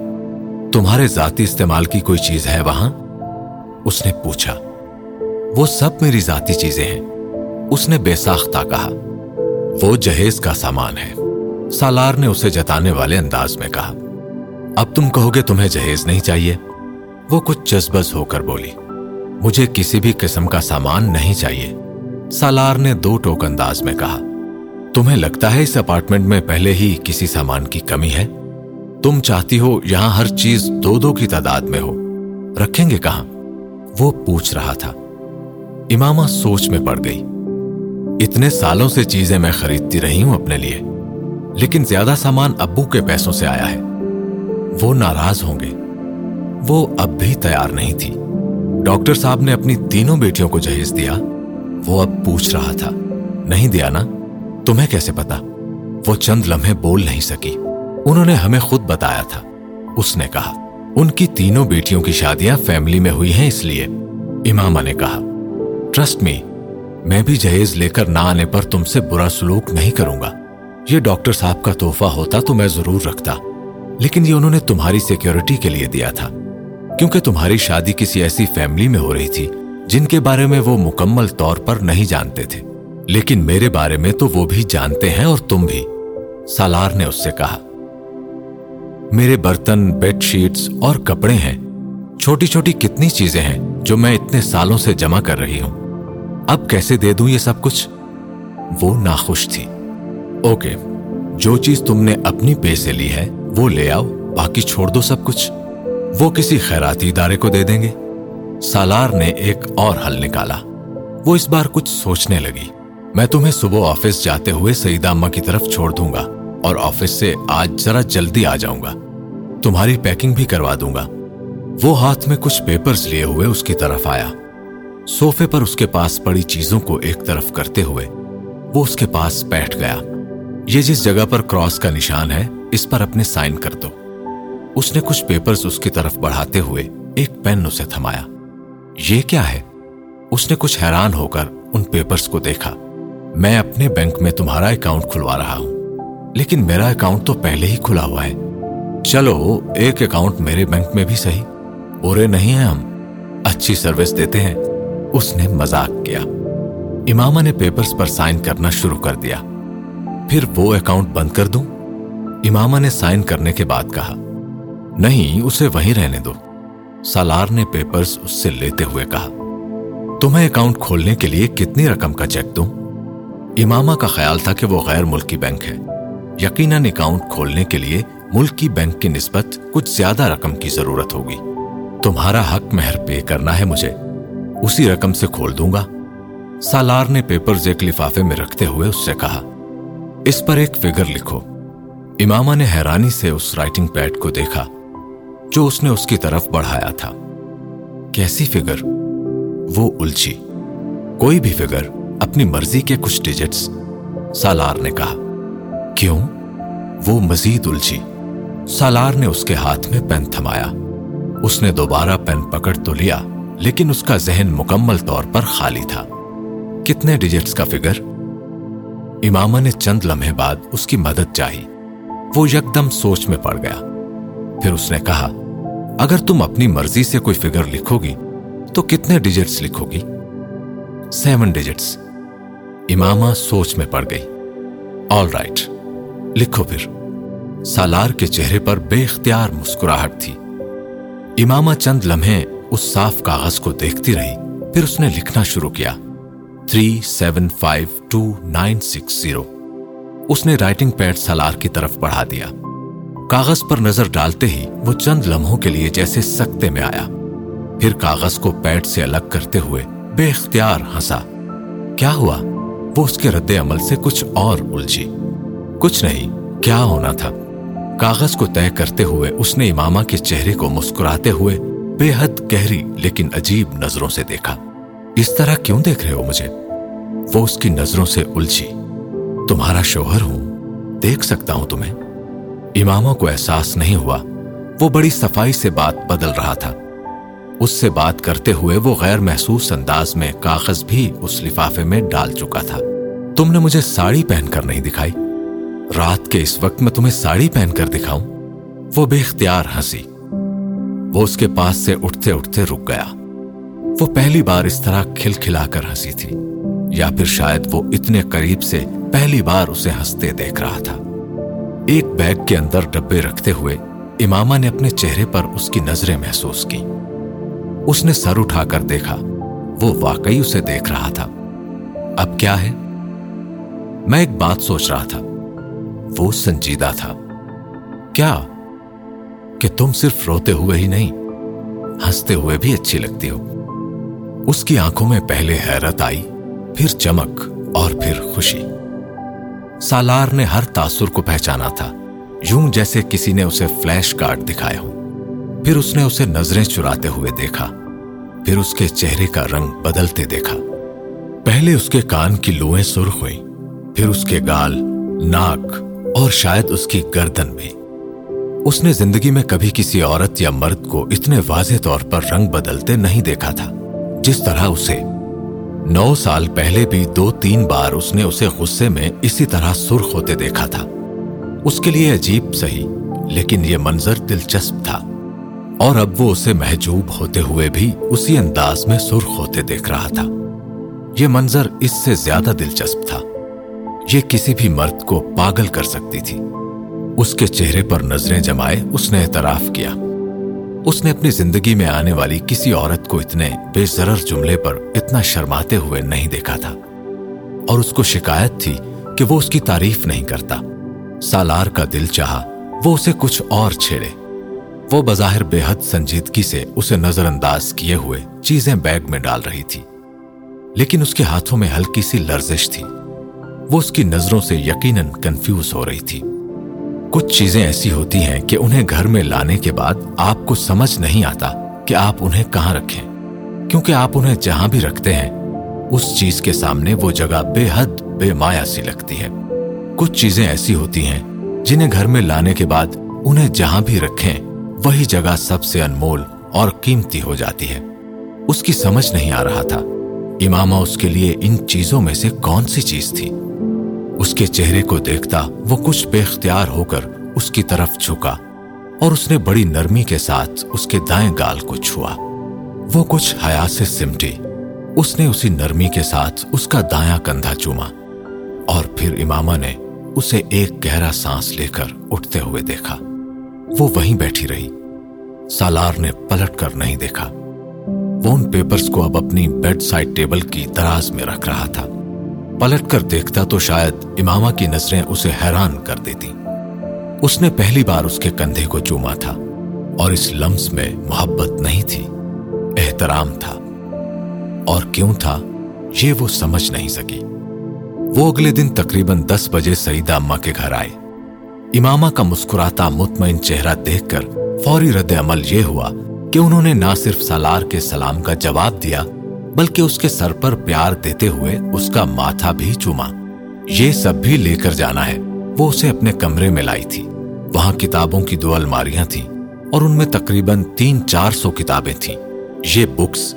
Speaker 1: تمہارے ذاتی استعمال کی کوئی چیز ہے وہاں؟ اس نے پوچھا۔ وہ سب میری ذاتی چیزیں ہیں۔ اس نے بے ساختہ کہا، وہ جہیز کا سامان ہے۔ سالار نے اسے جتانے والے انداز میں کہا، اب تم کہو گے تمہیں جہیز نہیں چاہیے؟ وہ کچھ جذبز ہو کر بولی، مجھے کسی بھی قسم کا سامان نہیں چاہیے۔ سالار نے دو ٹوک انداز میں کہا، تمہیں لگتا ہے اس اپارٹمنٹ میں پہلے ہی کسی سامان کی کمی ہے؟ تم چاہتی ہو یہاں ہر چیز دو دو کی تعداد میں ہو۔ رکھیں گے کہاں؟ وہ پوچھ رہا تھا۔ امامہ سوچ میں پڑ گئی۔ اتنے سالوں سے چیزیں میں خریدتی رہی ہوں اپنے لیے۔ لیکن زیادہ سامان ابو کے پیسوں سے آیا ہے۔ وہ ناراض ہوں گے۔ وہ اب بھی تیار نہیں تھی۔ ڈاکٹر صاحب نے اپنی تینوں بیٹیوں کو جہیز دیا۔ وہ اب پوچھ رہا تھا۔ نہیں دیا نا؟ تمہیں کیسے پتا؟ وہ چند لمحے بول نہیں سکی۔ انہوں نے ہمیں خود بتایا تھا۔ اس نے کہا، ان کی تینوں بیٹیوں کی شادیاں فیملی میں ہوئی ہیں اس لیے۔ امامہ نے کہا ٹرسٹ می میں بھی جہیز لے کر نہ آنے پر تم سے برا سلوک نہیں کروں گا۔ یہ ڈاکٹر صاحب کا تحفہ ہوتا تو میں ضرور رکھتا، لیکن یہ انہوں نے تمہاری سیکیورٹی کے لیے دیا تھا۔ کیونکہ تمہاری شادی کسی ایسی فیملی میں ہو رہی تھی جن کے بارے میں وہ مکمل طور پر نہیں جانتے تھے۔ لیکن میرے بارے میں تو وہ بھی جانتے ہیں اور تم بھی۔ سالار نے اس سے کہا، میرے برتن بیڈ شیٹس اور کپڑے ہیں۔ چھوٹی چھوٹی کتنی چیزیں ہیں جو میں اتنے سالوں سے جمع کر رہی ہوں۔ اب کیسے دے دوں یہ سب کچھ؟ وہ ناخوش تھی۔ اوکے، جو چیز تم نے اپنی پے سے لی ہے، وہ لے آؤ، باقی چھوڑ دو سب کچھ۔ وہ کسی خیراتی ادارے کو دے دیں گے۔ سالار نے ایک اور حل نکالا۔ وہ اس بار کچھ سوچنے لگی۔ میں تمہیں صبح آفس جاتے ہوئے سعیدہ اما کی طرف چھوڑ دوں گا اور آفس سے آج ذرا جلدی آ جاؤں گا۔ تمہاری پیکنگ بھی کروا دوں گا۔ وہ ہاتھ میں کچھ پیپرز لیے ہوئے اس کی طرف آیا۔ سوفے پر اس کے پاس پڑی چیزوں کو ایک طرف کرتے ہوئے، وہ اس کے پاس بیٹھ گیا۔ یہ جس جگہ پر کراس کا نشان ہے، اس پر اپنے سائن کر دو۔ اس نے کچھ پیپرز اس کی طرف بڑھاتے ہوئے ایک پین اسے تھمایا۔ یہ کیا ہے؟ اس نے کچھ حیران ہو کر ان پیپرز کو دیکھا۔ میں اپنے بینک میں تمہارا اکاؤنٹ کھلوا رہا ہوں۔ لیکن میرا اکاؤنٹ تو پہلے ہی کھلا ہوا ہے۔ چلو، ایک اکاؤنٹ میرے بینک میں بھی صحیح۔ برے نہیں ہیں ہم۔ اچھی سروس دیتے ہیں۔ اس نے مزاق کیا۔ امامہ نے پیپرز پر سائن کرنا شروع کر دیا۔ پھر وہ اکاؤنٹ بند کر دوں؟ امامہ نے سائن کرنے کے بعد کہا، نہیں، اسے وہیں رہنے دو۔ سالار نے پیپرز اس سے لیتے ہوئے کہا، تمہیں اکاؤنٹ کھولنے کے لیے کتنی رقم کا چیک دوں؟ امامہ کا خیال تھا کہ وہ غیر ملکی بینک ہے۔ یقیناً اکاؤنٹ کھولنے کے لیے ملکی بینک کی نسبت کچھ زیادہ رقم کی ضرورت ہوگی۔ تمہارا حق مہر پے کرنا ہے مجھے۔ اسی رقم سے کھول دوں گا۔ سالار نے پیپرز ایک لفافے میں رکھتے ہوئے اس سے کہا، اس پر ایک فگر لکھو۔ امامہ نے حیرانی سے اس رائٹنگ پیڈ کو دیکھا، جو اس نے اس کی طرف بڑھایا تھا۔ کیسی فگر؟ وہ الجھی۔ کوئی بھی فگر، اپنی مرضی کے کچھ ڈیجٹس سالار نے کہا، کیوں؟ وہ مزید الجھی۔ سالار نے اس کے ہاتھ میں پین تھمایا۔ اس نے دوبارہ پین پکڑ تو لیا۔ لیکن اس کا ذہن مکمل طور پر خالی تھا۔ کتنے ڈیجٹس کا فگر امامہ نے چند لمحے بعد اس کی مدد چاہی۔ وہ یکدم سوچ میں پڑ گیا۔ پھر اس نے کہا، اگر تم اپنی مرضی سے کوئی فگر لکھو گی، تو کتنے ڈیجٹس لکھو گی؟ سیون ڈیجٹس امامہ سوچ میں پڑ گئی۔ آل رائٹ لکھو پھر۔ سالار کے چہرے پر بے اختیار مسکراہٹ تھی۔ امامہ چند لمحے اس صاف کاغذ کو دیکھتی رہی، پھر اس نے لکھنا شروع کیا۔ Three seven five two nine six zero. اس نے رائٹنگ پیڈ سالار کی طرف بڑھا دیا۔ کاغذ پر نظر ڈالتے ہی وہ چند لمحوں کے لیے جیسے سکتے میں آیا۔ پھر کاغذ کو پیڈ سے الگ کرتے ہوئے بے اختیار ہنسا۔ کیا ہوا؟ وہ اس کے رد عمل سے کچھ اور الجھی۔ کچھ نہیں، کیا ہونا تھا؟ کاغذ کو طے کرتے ہوئے اس نے امامہ کے چہرے کو مسکراتے ہوئے بے حد گہری لیکن عجیب نظروں سے دیکھا۔ اس طرح کیوں دیکھ رہے ہو مجھے؟ وہ اس کی نظروں سے الجھی۔ تمہارا شوہر ہوں، دیکھ سکتا ہوں تمہیں۔ امامہ کو احساس نہیں ہوا، وہ بڑی صفائی سے بات بدل رہا تھا۔ اس سے بات کرتے ہوئے وہ غیر محسوس انداز میں کاغذ بھی اس لفافے میں ڈال چکا تھا۔ تم نے مجھے ساڑی پہن کر نہیں دکھائی۔ رات کے اس وقت میں تمہیں ساڑی پہن کر دکھاؤں؟ وہ بے اختیار ہنسی۔ وہ اس کے پاس سے اٹھتے اٹھتے رک گیا۔ وہ پہلی بار اس طرح کھل کھلا کر ہنسی تھی، یا پھر شاید وہ اتنے قریب سے پہلی بار اسے ہنستے دیکھ رہا تھا۔ ایک بیگ کے اندر ڈبے رکھتے ہوئے امامہ نے اپنے چہرے پر اس کی نظریں محسوس کی اس نے سر اٹھا کر دیکھا، وہ واقعی اسے دیکھ رہا تھا۔ اب کیا ہے؟ میں ایک بات سوچ رہا تھا۔ وہ سنجیدہ تھا۔ کیا کہ تم صرف روتے ہوئے ہی نہیں، ہنستے ہوئے بھی اچھی لگتی ہو۔ اس کی آنکھوں میں پہلے حیرت آئی، پھر چمک اور پھر خوشی۔ سالار نے ہر تاثر کو پہچانا تھا، یوں جیسے کسی نے اسے فلیش کارڈ دکھائے ہوں۔ پھر اس نے اسے نظریں چراتے ہوئے دیکھا، پھر اس کے چہرے کا رنگ بدلتے دیکھا۔ پہلے اس کے کان کی لوئیں سرخ ہوئی پھر اس کے گال، ناک اور شاید اس کی گردن بھی۔ اس نے زندگی میں کبھی کسی عورت یا مرد کو اتنے واضح طور پر رنگ بدلتے نہیں دیکھا تھا، جس طرح اسے۔ نو سال پہلے بھی دو تین بار اس نے اسے غصے میں اسی طرح سرخ ہوتے دیکھا تھا۔ اس کے لیے عجیب سہی لیکن یہ منظر دلچسپ تھا۔ اور اب وہ اسے محجوب ہوتے ہوئے بھی اسی انداز میں سرخ ہوتے دیکھ رہا تھا۔ یہ منظر اس سے زیادہ دلچسپ تھا۔ یہ کسی بھی مرد کو پاگل کر سکتی تھی۔ اس کے چہرے پر نظریں جمائے اس نے اعتراف کیا۔ اس نے اپنی زندگی میں آنے والی کسی عورت کو اتنے بے ضرر جملے پر اتنا شرماتے ہوئے نہیں دیکھا تھا۔ اور اس کو شکایت تھی کہ وہ اس کی تعریف نہیں کرتا۔ سالار کا دل چاہا، وہ اسے کچھ اور چھیڑے۔ وہ بظاہر بے حد سنجیدگی سے اسے نظر انداز کیے ہوئے چیزیں بیگ میں ڈال رہی تھی۔ لیکن اس کے ہاتھوں میں ہلکی سی لرزش تھی۔ وہ اس کی نظروں سے یقیناً کنفیوز ہو رہی تھی۔ کچھ چیزیں ایسی ہوتی ہیں کہ انہیں گھر میں لانے کے بعد آپ کو سمجھ نہیں آتا کہ آپ انہیں کہاں رکھیں۔ کیونکہ آپ انہیں جہاں بھی رکھتے ہیں، اس چیز کے سامنے وہ جگہ بے حد بے مایا سی لگتی ہے۔ کچھ چیزیں ایسی ہوتی ہیں جنہیں گھر میں لانے کے بعد انہیں جہاں بھی رکھیں، وہی جگہ سب سے انمول اور قیمتی ہو جاتی ہے۔ اس کی سمجھ نہیں آ رہا تھا۔ امامہ، اس کے لیے ان چیزوں میں سے کون سی چیز تھی؟ اس کے چہرے کو دیکھتا وہ کچھ بے اختیار ہو کر اس کی طرف جھکا اور اس نے بڑی نرمی کے ساتھ اس کے دائیں گال کو چھوا۔ وہ کچھ حیا سے سمٹی۔ اس نے اسی نرمی کے ساتھ اس کا دایاں کندھا چوما اور پھر امامہ نے اسے ایک گہرا سانس لے کر اٹھتے ہوئے دیکھا۔ وہ وہیں بیٹھی رہی۔ سالار نے پلٹ کر نہیں دیکھا۔ وہ ان پیپرز کو اب اپنی بیڈ سائڈ ٹیبل کی دراز میں رکھ رہا تھا۔ پلٹ کر دیکھتا تو شاید امامہ کی نظریں اسے حیران کر دیتی۔ اس نے پہلی بار اس کے کندھے کو چوما تھا اور اس لمس میں محبت نہیں تھی، احترام تھا۔ اور کیوں تھا، یہ وہ سمجھ نہیں سکی۔ وہ اگلے دن تقریباً دس بجے سعیدہ اما کے گھر آئے۔ امامہ کا مسکراتا مطمئن چہرہ دیکھ کر فوری رد عمل یہ ہوا کہ انہوں نے نہ صرف سالار کے سلام کا جواب دیا بلکہ اس کے سر پر پیار دیتے ہوئے اس کا ماتھا بھی چوما۔ یہ سب بھی لے کر جانا ہے۔ وہ اسے اپنے کمرے میں لائی تھی۔ وہاں کتابوں کی دو الماریاں تھیں اور ان میں تقریباً تین چار سو کتابیں تھیں۔ یہ بکس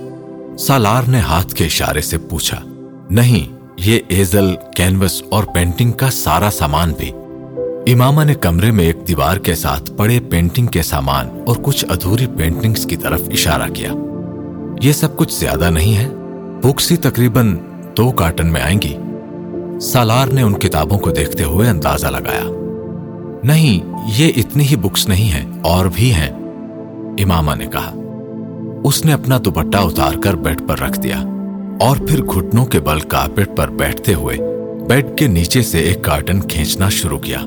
Speaker 1: سالار نے ہاتھ کے اشارے سے پوچھا۔ نہیں، یہ ایزل کینوس اور پینٹنگ کا سارا سامان بھی۔ امامہ نے کمرے میں ایک دیوار کے ساتھ پڑے پینٹنگ کے سامان اور کچھ ادھوری پینٹنگز کی طرف اشارہ کیا۔ یہ سب کچھ زیادہ نہیں ہے۔ بکس ہی تقریباً دو کارٹن میں آئیں گی۔ سالار نے ان کتابوں کو دیکھتے ہوئے اندازہ لگایا۔ نہیں، یہ اتنی ہی بکس نہیں ہیں، اور بھی ہیں، امامہ نے کہا۔ اس نے اپنا دوپٹہ اتار کر بیڈ پر رکھ دیا، اور پھر گھٹنوں کے بل کارپیٹ پر بیٹھتے ہوئے بیڈ کے نیچے سے ایک کارٹن کھینچنا شروع کیا۔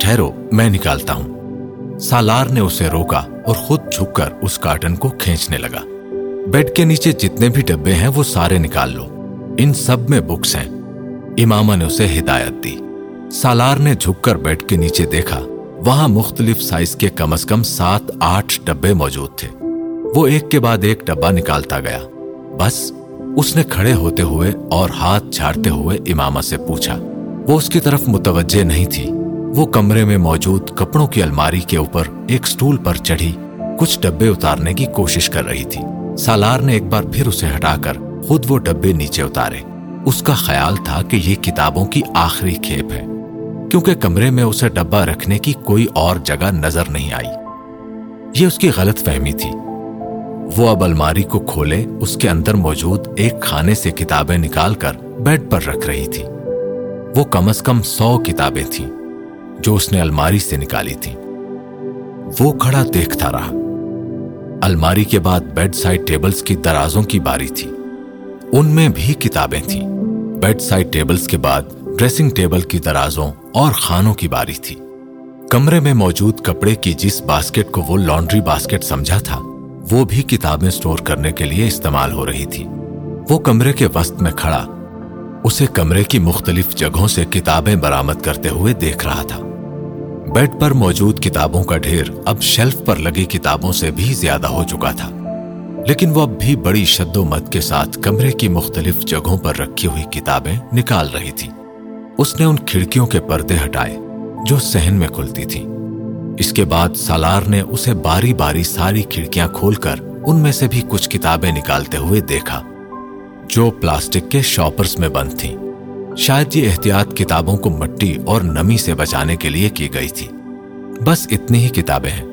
Speaker 1: ٹھہرو، میں نکالتا ہوں۔ سالار نے اسے روکا اور خود جھک کر اس کارٹن کو کھینچنے لگا۔ بیڈ کے نیچے جتنے بھی ڈبے ہیں وہ سارے نکال لو۔ ان سب میں بکس ہیں۔ اماما نے اسے ہدایت دی۔ سالار نے جھک کر بیڈ کے نیچے دیکھا۔ وہاں مختلف سائز کے کم از کم سات، آٹھ ڈبے موجود تھے۔ وہ ایک کے بعد ایک ڈبا نکالتا گیا۔ بس اس نے کھڑے ہوتے ہوئے اور ہاتھ جھاڑتے ہوئے اماما سے پوچھا۔ وہ اس کی طرف متوجہ نہیں تھی۔ وہ کمرے میں موجود کپڑوں کی الماری کے اوپر ایک سٹول پر چڑھی۔ کچھ ڈبے اتارنے کی کوشش کر رہی تھی۔ سالار نے ایک بار پھر اسے ہٹا کر خود وہ ڈبے نیچے اتارے۔ اس کا خیال تھا کہ یہ کتابوں کی آخری کھیپ ہے، کیونکہ کمرے میں اسے ڈبا رکھنے کی کوئی اور جگہ نظر نہیں آئی۔ یہ اس کی غلط فہمی تھی۔ وہ اب الماری کو کھولے، اس کے اندر موجود ایک کھانے سے کتابیں نکال کر بیڈ پر رکھ رہی تھی۔ وہ کم از کم سو کتابیں تھیں جو اس نے الماری سے نکالی تھی وہ کھڑا دیکھتا رہا۔ الماری کے بعد بیڈ سائڈ ٹیبلز کی درازوں کی باری تھی۔ ان میں بھی کتابیں تھیں۔ بیڈ سائڈ ٹیبلز کے بعد ڈریسنگ ٹیبل کی درازوں اور خانوں کی باری تھی۔ کمرے میں موجود کپڑے کی جس باسکٹ کو وہ لانڈری باسکٹ سمجھا تھا، وہ بھی کتابیں سٹور کرنے کے لیے استعمال ہو رہی تھی۔ وہ کمرے کے وسط میں کھڑا، اسے کمرے کی مختلف جگہوں سے کتابیں برامت کرتے ہوئے دیکھ رہا تھا۔ بیڈ پر موجود کتابوں کا ڈھیر اب شیلف پر لگی کتابوں سے بھی زیادہ ہو چکا تھا۔ لیکن وہ اب بھی بڑی شد و مت کے ساتھ کمرے کی مختلف جگہوں پر رکھی ہوئی کتابیں نکال رہی تھی۔ اس نے ان کھڑکیوں کے پردے ہٹائے جو سہن میں کھلتی تھی اس کے بعد سالار نے اسے باری باری ساری کھڑکیاں کھول کر ان میں سے بھی کچھ کتابیں نکالتے ہوئے دیکھا، جو پلاسٹک کے شاپرز میں بند تھیں۔ شاید یہ احتیاط کتابوں کو مٹی اور نمی سے بچانے کے لیے کی گئی تھی۔ بس اتنی ہی کتابیں ہیں۔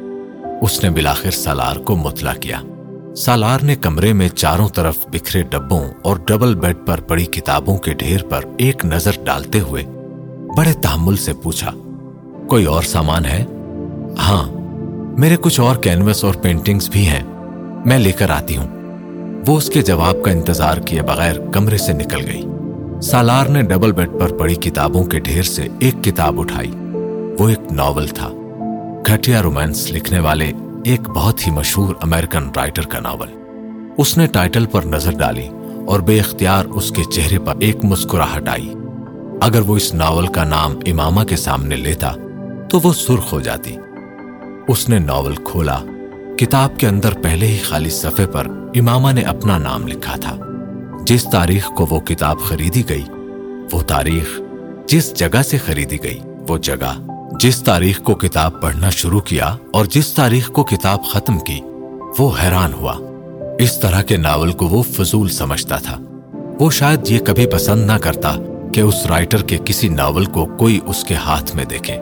Speaker 1: اس نے بلاخر سالار کو مطلع کیا۔ سالار نے کمرے میں چاروں طرف بکھرے ڈبوں اور ڈبل بیڈ پر پڑی کتابوں کے ڈھیر پر ایک نظر ڈالتے ہوئے بڑے تحمل سے پوچھا، کوئی اور سامان ہے؟ ہاں میرے کچھ اور کینوس اور پینٹنگز بھی ہیں۔ میں لے کر آتی ہوں۔ وہ اس کے جواب کا انتظار کیے بغیر کمرے سے نکل گئی۔ سالار نے ڈبل بیڈ پر پڑی کتابوں کے ڈھیر سے ایک کتاب اٹھائی۔ وہ ایک ناول تھا۔ گھٹیا رومانس لکھنے والے ایک بہت ہی مشہور امریکن رائٹر کا ناول۔ اس نے ٹائٹل پر نظر ڈالی اور بے اختیار اس کے چہرے پر ایک مسکراہٹ آئی۔ اگر وہ اس ناول کا نام اماما کے سامنے لیتا تو وہ سرخ ہو جاتی۔ اس نے ناول کھولا۔ کتاب کے اندر پہلے ہی خالی صفحے پر اماما نے اپنا نام لکھا تھا۔ جس تاریخ کو وہ کتاب خریدی گئی، وہ تاریخ جس جگہ سے خریدی گئی، وہ جگہ جس تاریخ کو کتاب پڑھنا شروع کیا اور جس تاریخ کو کتاب ختم کی، وہ حیران ہوا۔ اس طرح کے ناول کو وہ فضول سمجھتا تھا۔ وہ شاید یہ کبھی پسند نہ کرتا کہ اس رائٹر کے کسی ناول کو کوئی اس کے ہاتھ میں دیکھے۔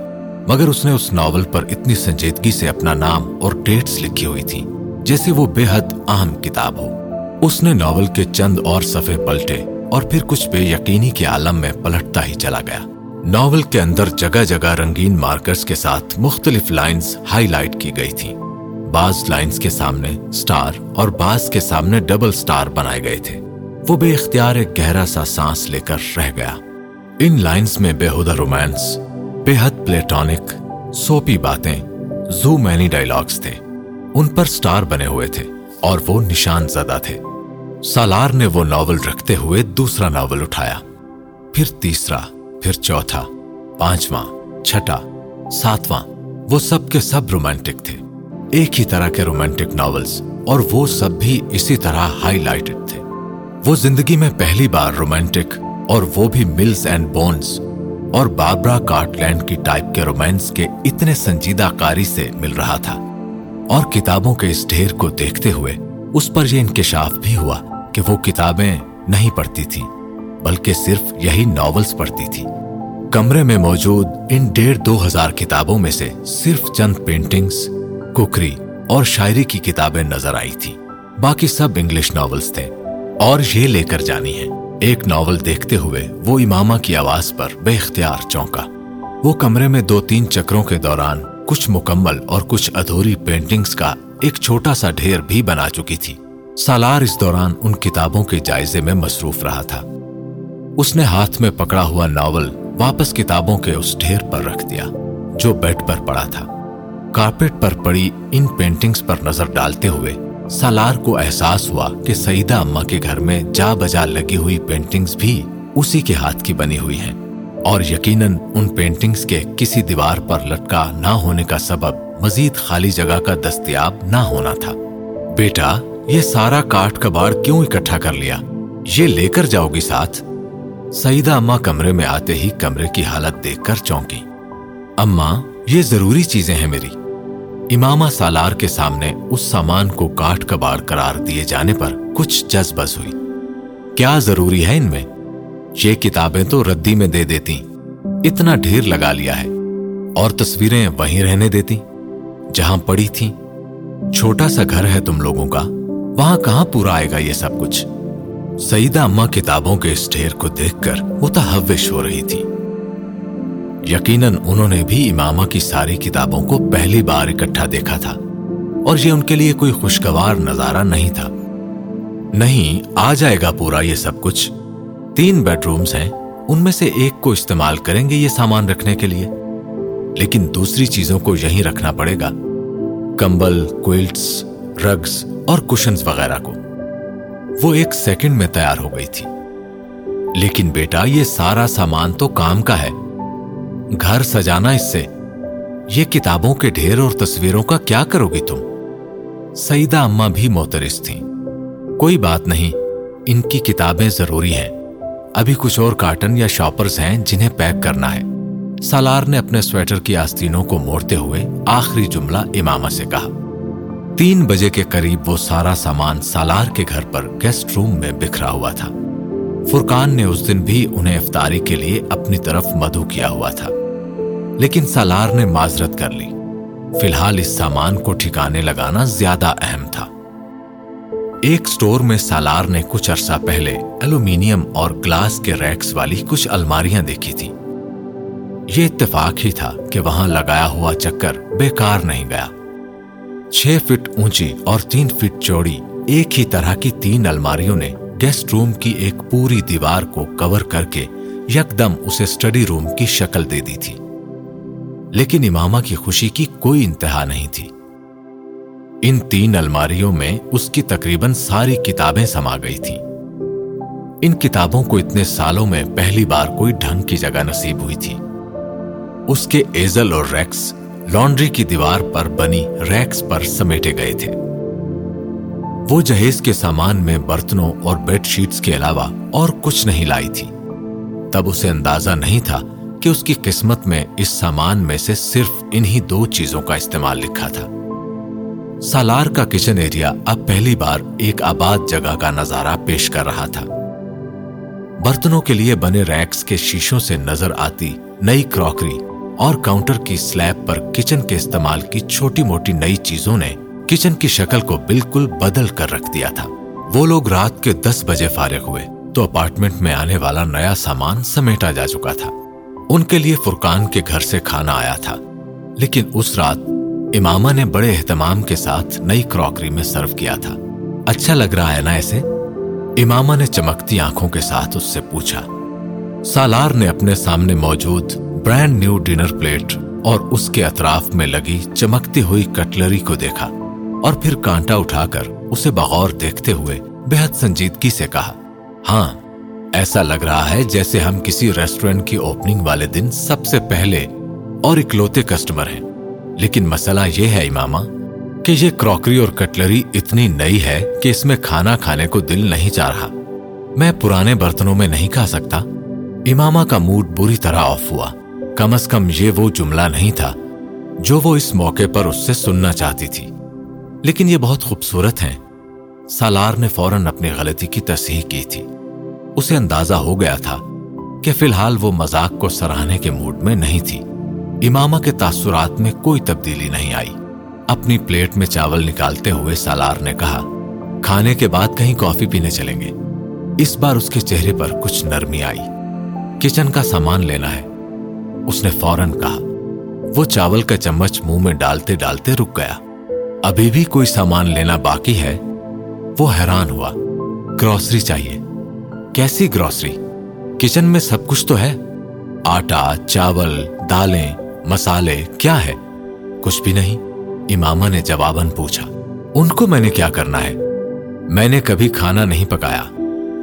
Speaker 1: مگر اس نے اس ناول پر اتنی سنجیدگی سے اپنا نام اور ڈیٹس لکھی ہوئی تھی جیسے وہ بے حد اہم کتاب ہو۔ اس نے ناول کے چند اور صفحے پلٹے اور پھر کچھ بے یقینی کے عالم میں پلٹتا ہی چلا گیا۔ ناول کے اندر جگہ جگہ رنگین مارکرز کے ساتھ مختلف لائنز ہائی لائٹ کی گئی تھی بعض لائنز کے سامنے سٹار اور بعض کے سامنے ڈبل سٹار بنائے گئے تھے۔ وہ بے اختیار ایک گہرا سا سانس لے کر رہ گیا۔ ان لائنز میں بےحدہ رومانس، بے حد پلیٹونک، سوپی باتیں، زو مینی ڈائلاگز تھے۔ ان پر سٹار بنے ہوئے تھے اور وہ نشان زدہ تھے۔ سالار نے وہ ناول رکھتے ہوئے دوسرا ناول اٹھایا۔ پھر تیسرا، پھر چوتھا، پانچواں، چھٹا، ساتواں، وہ سب کے سب رومانٹک تھے۔ ایک ہی طرح کے رومانٹک ناولز، اور وہ سب بھی اسی طرح ہائی لائٹڈ تھے۔ وہ زندگی میں پہلی بار رومانٹک، اور وہ بھی ملز اینڈ بونز، اور بابرا کارٹ لینڈ کی ٹائپ کے رومانس کے اتنے سنجیدہ کاری سے مل رہا تھا۔ اور کتابوں کے اس ڈھیر کو دیکھتے ہوئے اس پر یہ انکشاف بھی ہوا کہ وہ کتابیں نہیں پڑھتی تھی بلکہ صرف یہی ناولز پڑھتی تھی کمرے میں موجود ان ڈیڑھ دو ہزار کتابوں میں سے صرف چند پینٹنگز ککری اور شاعری کی کتابیں نظر آئی تھی باقی سب انگلش ناولز تھے۔ اور یہ لے کر جانی ہے۔ ایک ناول دیکھتے ہوئے وہ امامہ کی آواز پر بے اختیار چونکا۔ وہ کمرے میں دو تین چکروں کے دوران کچھ مکمل اور کچھ ادھوری پینٹنگز کا ایک چھوٹا سا ڈھیر بھی بنا چکی تھی۔ سالار اس دوران ان کتابوں کے جائزے میں مصروف رہا تھا۔ اس نے ہاتھ میں پکڑا ہوا ناول واپس کتابوں کے اس ڈھیر پر رکھ دیا، جو بیڈ پر پڑا تھا۔ کارپیٹ پر پڑی ان پینٹنگز پر نظر ڈالتے ہوئے سالار کو احساس ہوا کہ سعیدہ اما کے گھر میں جا بجا لگی ہوئی پینٹنگز بھی اسی کے ہاتھ کی بنی ہوئی ہیں۔ اور یقیناً ان پینٹنگز کے کسی دیوار پر لٹکا نہ ہونے کا سبب مزید خالی جگہ کا دستیاب نہ ہونا تھا۔ بیٹا یہ سارا کاٹ کباڑ کیوں اکٹھا کر لیا؟ یہ لے کر جاؤ گی ساتھ؟ سعیدہ اما کمرے میں آتے ہی کمرے کی حالت دیکھ کر چونکی اما یہ ضروری چیزیں ہیں میری۔ امامہ سالار کے سامنے اس سامان کو کاٹ کباڑ قرار دیے جانے پر کچھ جذبز ہوئی۔ کیا ضروری ہے ان میں؟ یہ کتابیں تو ردی میں دے دیتی اتنا ڈھیر لگا لیا ہے۔ اور تصویریں وہیں رہنے دیتی جہاں پڑی تھی چھوٹا سا گھر ہے تم لوگوں کا۔ وہاں کہاں پورا آئے گا یہ سب کچھ؟ سعیدہ اما کتابوں کے اس ڈھیر کو دیکھ کر متحوش ہو رہی تھی۔ یقیناً انہوں نے بھی امامہ کی ساری کتابوں کو پہلی بار اکٹھا دیکھا تھا اور یہ ان کے لیے کوئی خوشگوار نظارہ نہیں تھا۔ نہیں، آ جائے گا پورا یہ سب کچھ۔ تین بیڈ رومز ہیں، ان میں سے ایک کو استعمال کریں گے یہ سامان رکھنے کے لیے۔ لیکن دوسری چیزوں کو یہیں رکھنا پڑے گا۔ کمبل، کوئلٹس رگز اور کشنز وغیرہ کو۔ وہ ایک سیکنڈ میں تیار ہو گئی تھی۔ لیکن بیٹا، یہ سارا سامان تو کام کا ہے۔ گھر سجانا اس سے۔ یہ کتابوں کے ڈھیر اور تصویروں کا کیا کرو گی تم؟ سعیدہ اما بھی موترس تھیں۔ کوئی بات نہیں، ان کی کتابیں ضروری ہیں۔ ابھی کچھ اور کارٹن یا شاپرز ہیں جنہیں پیک کرنا ہے۔ سالار نے اپنے سویٹر کی آستینوں کو موڑتے ہوئے آخری جملہ امامہ سے کہا۔ تین بجے کے قریب وہ سارا سامان سالار کے گھر پر گیسٹ روم میں بکھرا ہوا تھا۔ فرقان نے اس دن بھی انہیں افطاری کے لیے اپنی طرف مدعو کیا ہوا تھا۔ لیکن سالار نے معذرت کر لی۔ فی الحال اس سامان کو ٹھکانے لگانا زیادہ اہم تھا۔ ایک سٹور میں سالار نے کچھ عرصہ پہلے الومینیم اور گلاس کے ریکس والی کچھ الماریاں دیکھی تھی یہ اتفاق ہی تھا کہ وہاں لگایا ہوا چکر بیکار نہیں گیا۔ چھ فٹ اونچی اور تین فٹ چوڑی ایک ہی طرح کی تین الماریوں نے گیسٹ روم کی ایک پوری دیوار کو کور کر کے یکدم اسے اسٹڈی روم کی شکل دے دی تھی۔ لیکن امامہ کی خوشی کی کوئی انتہا نہیں تھی۔ ان تین الماریوں میں اس کی تقریباً ساری کتابیں سما گئی تھیں۔ ان کتابوں کو اتنے سالوں میں پہلی بار کوئی ڈھنگ کی جگہ نصیب ہوئی تھی۔ اس کے ایزل اور ریکس لانڈری کی دیوار پر بنی ریکس پر سمیٹے گئے تھے۔ وہ جہیز کے سامان میں برتنوں اور بیڈ شیٹس کے علاوہ اور کچھ نہیں لائی تھی۔ تب اسے اندازہ نہیں تھا کہ اس کی قسمت میں اس سامان میں سے صرف انہی دو چیزوں کا استعمال لکھا تھا۔ سالار کا کچن ایریا اب پہلی بار ایک آباد جگہ کا نظارہ پیش کر رہا تھا۔ برتنوں کے لیے بنے ریکس کے شیشوں سے نظر آتی نئی کراکری اور کاؤنٹر کی سلیب پر کچن کے استعمال کی چھوٹی موٹی نئی چیزوں نے کچن کی شکل کو بالکل بدل کر رکھ دیا تھا۔ وہ لوگ رات کے دس بجے فارغ ہوئے تو اپارٹمنٹ میں آنے والا نیا سامان سمیٹا جا چکا تھا۔ ان کے لیے فرقان کے گھر سے کھانا آیا تھا۔ لیکن اس رات امامہ نے بڑے اہتمام کے ساتھ نئی کراکری میں سرو کیا تھا۔ اچھا لگ رہا ہے نا ایسے امامہ نے چمکتی آنکھوں کے ساتھ اس سے پوچھا۔ سالار نے اپنے سامنے موجود برانڈ نیو ڈنر پلیٹ اور اس کے اطراف میں لگی چمکتی ہوئی کٹلری کو دیکھا اور پھر کانٹا اٹھا کر اسے بغور دیکھتے ہوئے بےحد سنجیدگی سے کہا ہاں ایسا لگ رہا ہے جیسے ہم کسی ریسٹورینٹ کی اوپننگ والے دن سب سے پہلے اور اکلوتے کسٹمر ہیں۔ لیکن مسئلہ یہ ہے امامہ کہ یہ کراکری اور کٹلری اتنی نئی ہے کہ اس میں کھانا کھانے کو دل نہیں چاہ رہا۔ میں پرانے برتنوں میں نہیں کھا سکتا۔ امامہ کا موڈ بری طرح آف ہوا۔ کم از کم یہ وہ جملہ نہیں تھا جو وہ اس موقع پر اس سے سننا چاہتی تھی۔ لیکن یہ بہت خوبصورت ہیں۔ سالار نے فوراً اپنی غلطی کی تصحیح کی تھی۔ اسے اندازہ ہو گیا تھا کہ فی الحال وہ مذاق کو سراہنے کے موڈ میں نہیں تھی۔ امامہ کے تاثرات میں کوئی تبدیلی نہیں آئی۔ اپنی پلیٹ میں چاول نکالتے ہوئے سالار نے کہا، کھانے کے بعد کہیں کافی پینے چلیں گے۔ اس بار اس کے چہرے پر کچھ نرمی آئی۔ کچن کا سامان لینا ہے۔ اس نے فوراً کہا، وہ چاول کا چمچ منہ میں ڈالتے ڈالتے رک گیا۔ ابھی بھی کوئی سامان لینا باقی ہے؟ وہ حیران ہوا۔ گروسری چاہیے۔ کیسی گروسری؟ کچن میں سب کچھ تو ہے؟ آٹا، چاول، دالیں، مسالے، کیا ہے؟ کچھ بھی نہیں۔ امامہ نے جواباً پوچھا، ان کو میں نے کیا کرنا ہے؟ میں نے کبھی کھانا نہیں پکایا۔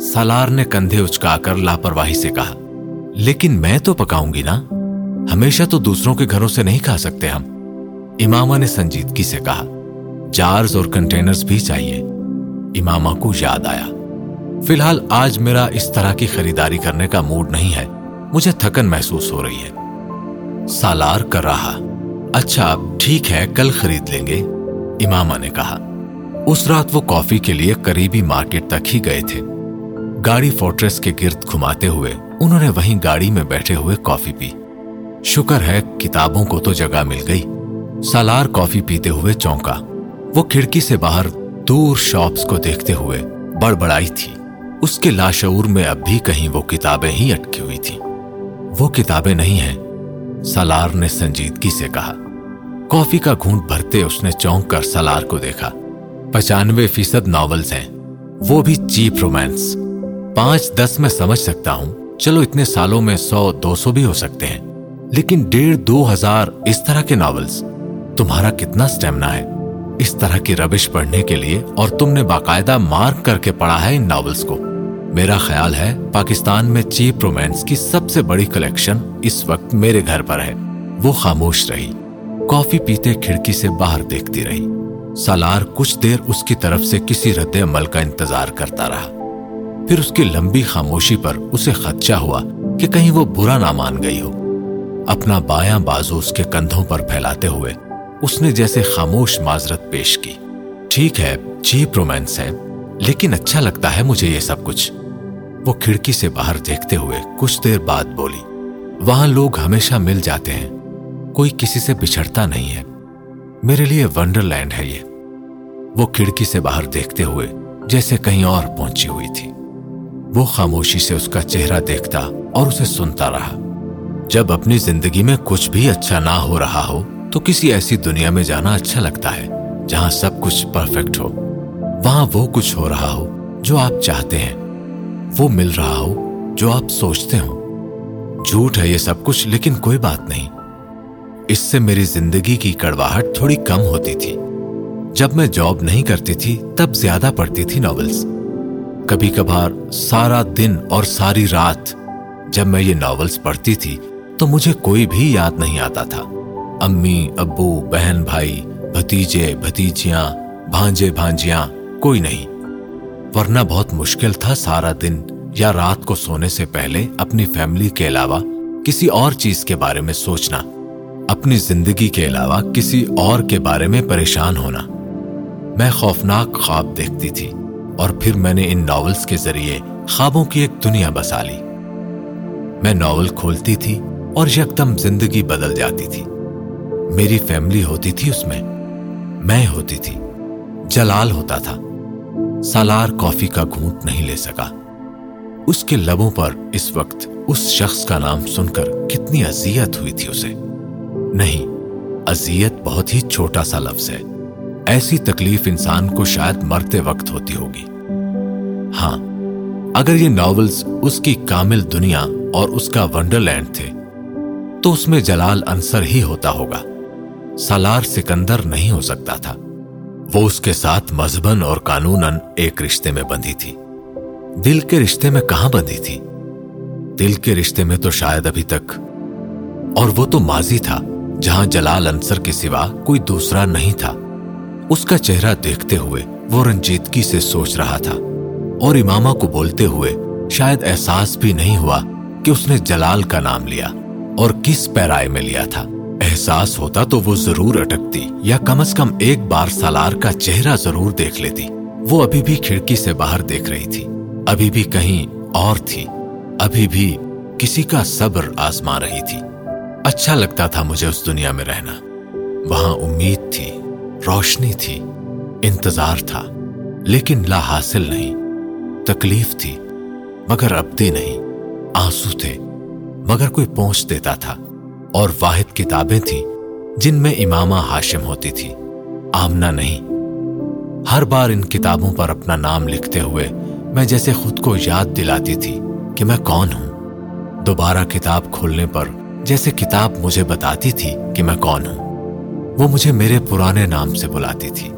Speaker 1: سالار نے کندھے اچکا کر لاپرواہی سے کہا، لیکن میں تو پکاؤں گی نا؟ ہمیشہ تو دوسروں کے گھروں سے نہیں کھا سکتے ہم۔ امامہ نے سنجیدگی سے کہا، جارز اور کنٹینرز بھی چاہیے۔ امامہ کو یاد آیا۔ فی الحال آج میرا اس طرح کی خریداری کرنے کا موڈ نہیں ہے۔ مجھے تھکن محسوس ہو رہی ہے۔ سالار کر رہا۔ اچھا ٹھیک ہے، کل خرید لیں گے۔ امامہ نے کہا۔ اس رات وہ کافی کے لیے قریبی مارکیٹ تک ہی گئے تھے۔ گاڑی فورٹریس کے گرد گھماتے ہوئے انہوں نے وہیں گاڑی میں بیٹھے ہوئے کافی پی۔ شکر ہے کتابوں کو تو جگہ مل گئی۔ سالار کافی پیتے ہوئے چونکا۔ وہ کھڑکی سے باہر دور شاپس کو دیکھتے ہوئے بڑبڑائی تھی۔ اس کے لاشعور میں اب بھی کہیں وہ کتابیں ہی اٹکی ہوئی تھی وہ کتابیں نہیں ہیں، سالار نے سنجیدگی سے کہا۔ کافی کا گھونٹ بھرتے اس نے چونک کر سالار کو دیکھا۔ پچانوے فیصد ناولز ہیں۔ وہ بھی چیپ رومانس۔ پانچ دس میں سمجھ سکتا ہوں۔ چلو اتنے سالوں میں سو، دو سو بھی ہو سکتے ہیں۔ لیکن ڈیڑھ دو ہزار اس طرح کے ناولز، تمہارا کتنا سٹیمنا ہے؟ اس طرح کی ربش پڑھنے کے لیے اور تم نے باقاعدہ مارک کر کے پڑھا ہے ان ناولز کو۔ میرا خیال ہے پاکستان میں چیپ رومانس کی سب سے بڑی کلیکشن اس وقت میرے گھر پر ہے۔ وہ خاموش رہی۔ کافی پیتے کھڑکی سے باہر دیکھتی رہی۔ سالار کچھ دیر اس کی طرف سے کسی رد عمل کا انتظار کرتا رہا۔ پھر اس کی لمبی خاموشی پر اسے خدشہ ہوا کہ کہیں وہ برا نہ مان گئی ہو۔ اپنا بایاں بازو اس کے کندھوں پر پھیلاتے ہوئے اس نے جیسے خاموش معذرت پیش کی۔ ٹھیک ہے، چیپ رومانس ہے لیکن اچھا لگتا ہے مجھے یہ سب کچھ۔ وہ کھڑکی سے باہر دیکھتے ہوئے کچھ دیر بعد بولی، وہاں لوگ ہمیشہ مل جاتے ہیں، کوئی کسی سے بچھڑتا نہیں ہے۔ میرے لیے ونڈر لینڈ ہے یہ۔ وہ کھڑکی سے باہر دیکھتے ہوئے جیسے کہیں اور پہنچی ہوئی تھی۔ وہ خاموشی سے اس کا چہرہ دیکھتا اور اسے سنتا رہا۔ جب اپنی زندگی میں کچھ بھی اچھا نہ ہو رہا ہو، تو کسی ایسی دنیا میں جانا اچھا لگتا ہے، جہاں سب کچھ پرفیکٹ ہو۔ وہاں وہ کچھ ہو رہا ہو جو آپ چاہتے ہیں۔ وہ مل رہا ہو جو آپ سوچتے ہو جھوٹ ہے یہ سب کچھ، لیکن کوئی بات نہیں۔ اس سے میری زندگی کی کڑواہٹ تھوڑی کم ہوتی تھی۔ جب میں جاب نہیں کرتی تھی، تب زیادہ پڑھتی تھی ناولز کبھی کبھار سارا دن اور ساری رات جب میں یہ ناولز پڑھتی تھی تو مجھے کوئی بھی یاد نہیں آتا تھا۔ امی، ابو، بہن، بھائی، بھتیجے، بھتیجیاں، بھانجے، بھانجیاں، کوئی نہیں۔ ورنہ بہت مشکل تھا سارا دن یا رات کو سونے سے پہلے اپنی فیملی کے علاوہ کسی اور چیز کے بارے میں سوچنا، اپنی زندگی کے علاوہ کسی اور کے بارے میں پریشان ہونا۔ میں خوفناک خواب دیکھتی تھی اور پھر میں نے ان ناولز کے ذریعے خوابوں کی ایک دنیا بسا لی۔ میں ناول کھولتی تھی اور یکدم زندگی بدل جاتی تھی۔ میری فیملی ہوتی تھی اس میں میں ہوتی تھی، جلال ہوتا تھا۔ سالار کافی کا گھونٹ نہیں لے سکا۔ اس کے لبوں پر اس وقت اس شخص کا نام سن کر کتنی اذیت ہوئی تھی اسے۔ نہیں، اذیت بہت ہی چھوٹا سا لفظ ہے۔ ایسی تکلیف انسان کو شاید مرتے وقت ہوتی ہوگی۔ ہاں اگر یہ ناولز اس کی کامل دنیا اور اس کا ونڈر لینڈ تھے تو اس میں جلال انصر ہی ہوتا ہوگا۔ سالار سکندر نہیں ہو سکتا تھا۔ وہ اس کے ساتھ مذہبن اور قانون ایک رشتے میں بندھی تھی۔ دل کے رشتے میں کہاں بندھی تھی؟ دل کے رشتے میں تو شاید ابھی تک۔ اور وہ تو ماضی تھا، جہاں جلال انصر کے سوا کوئی دوسرا نہیں تھا۔ اس کا چہرہ دیکھتے ہوئے وہ رنجیدگی سے سوچ رہا تھا۔ اور امامہ کو بولتے ہوئے شاید احساس بھی نہیں ہوا کہ اس نے جلال کا نام لیا۔ اور کس پیرائے میں لیا تھا؟ احساس ہوتا تو وہ ضرور اٹکتی یا کم از کم ایک بار سالار کا چہرہ ضرور دیکھ لیتی۔ وہ ابھی بھی کھڑکی سے باہر دیکھ رہی تھی۔ ابھی بھی کہیں اور تھی۔ ابھی بھی کسی کا صبر آزما رہی تھی۔ اچھا لگتا تھا مجھے اس دنیا میں رہنا۔ وہاں امید تھی، روشنی تھی، انتظار تھا، لیکن لا حاصل نہیں۔ تکلیف تھی، مگر ابدی نہیں۔ آنسو تھے۔ مگر کوئی پہنچ دیتا تھا اور واحد کتابیں تھیں جن میں امامہ ہاشم ہوتی تھی۔ آمنا نہیں۔ ہر بار ان کتابوں پر اپنا نام لکھتے ہوئے میں جیسے خود کو یاد دلاتی تھی کہ میں کون ہوں۔ دوبارہ کتاب کھولنے پر جیسے کتاب مجھے بتاتی تھی کہ میں کون ہوں، وہ مجھے میرے پرانے نام سے بلاتی تھی۔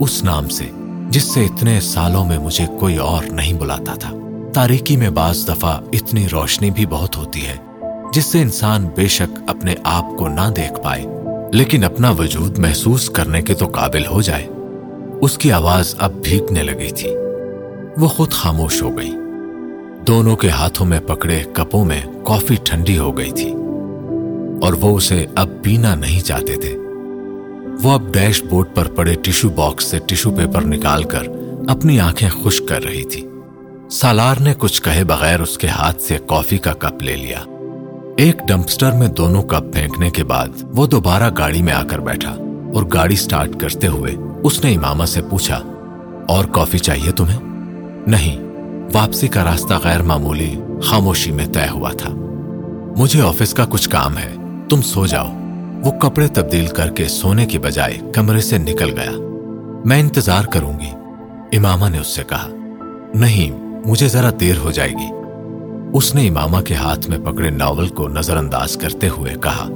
Speaker 1: اس نام سے، جس سے اتنے سالوں میں مجھے کوئی اور نہیں بلاتا تھا۔ تاریکی میں بعض دفعہ اتنی روشنی بھی بہت ہوتی ہے، جس سے انسان بے شک اپنے آپ کو نہ دیکھ پائے، لیکن اپنا وجود محسوس کرنے کے تو قابل ہو جائے۔ اس کی آواز اب بھیگنے لگی تھی۔ وہ خود خاموش ہو گئی۔ دونوں کے ہاتھوں میں پکڑے کپوں میں کافی ٹھنڈی ہو گئی تھی۔ اور وہ اسے اب پینا نہیں چاہتے تھے۔ وہ اب ڈیش بورڈ پر پڑے ٹشو باکس سے ٹشو پیپر نکال کر اپنی آنکھیں خشک کر رہی تھی۔ سالار نے کچھ کہے بغیر اس کے ہاتھ سے کافی کا کپ لے لیا۔ ایک ڈمپسٹر میں دونوں کپ پھینکنے کے بعد وہ دوبارہ گاڑی میں آ کر بیٹھا اور گاڑی سٹارٹ کرتے ہوئے اس نے امامہ سے پوچھا، اور کافی چاہیے تمہیں؟ نہیں، واپسی کا راستہ غیر معمولی خاموشی میں طے ہوا تھا۔ مجھے آفس کا کچھ کام ہے، تم سو جاؤ۔ وہ کپڑے تبدیل کر کے سونے کی بجائے کمرے سے نکل گیا۔ میں انتظار کروں گی۔ امامہ نے اس سے کہا۔ نہیں مجھے ذرا دیر ہو جائے گی۔ اس نے امامہ کے ہاتھ میں پکڑے ناول کو نظر انداز کرتے ہوئے کہا،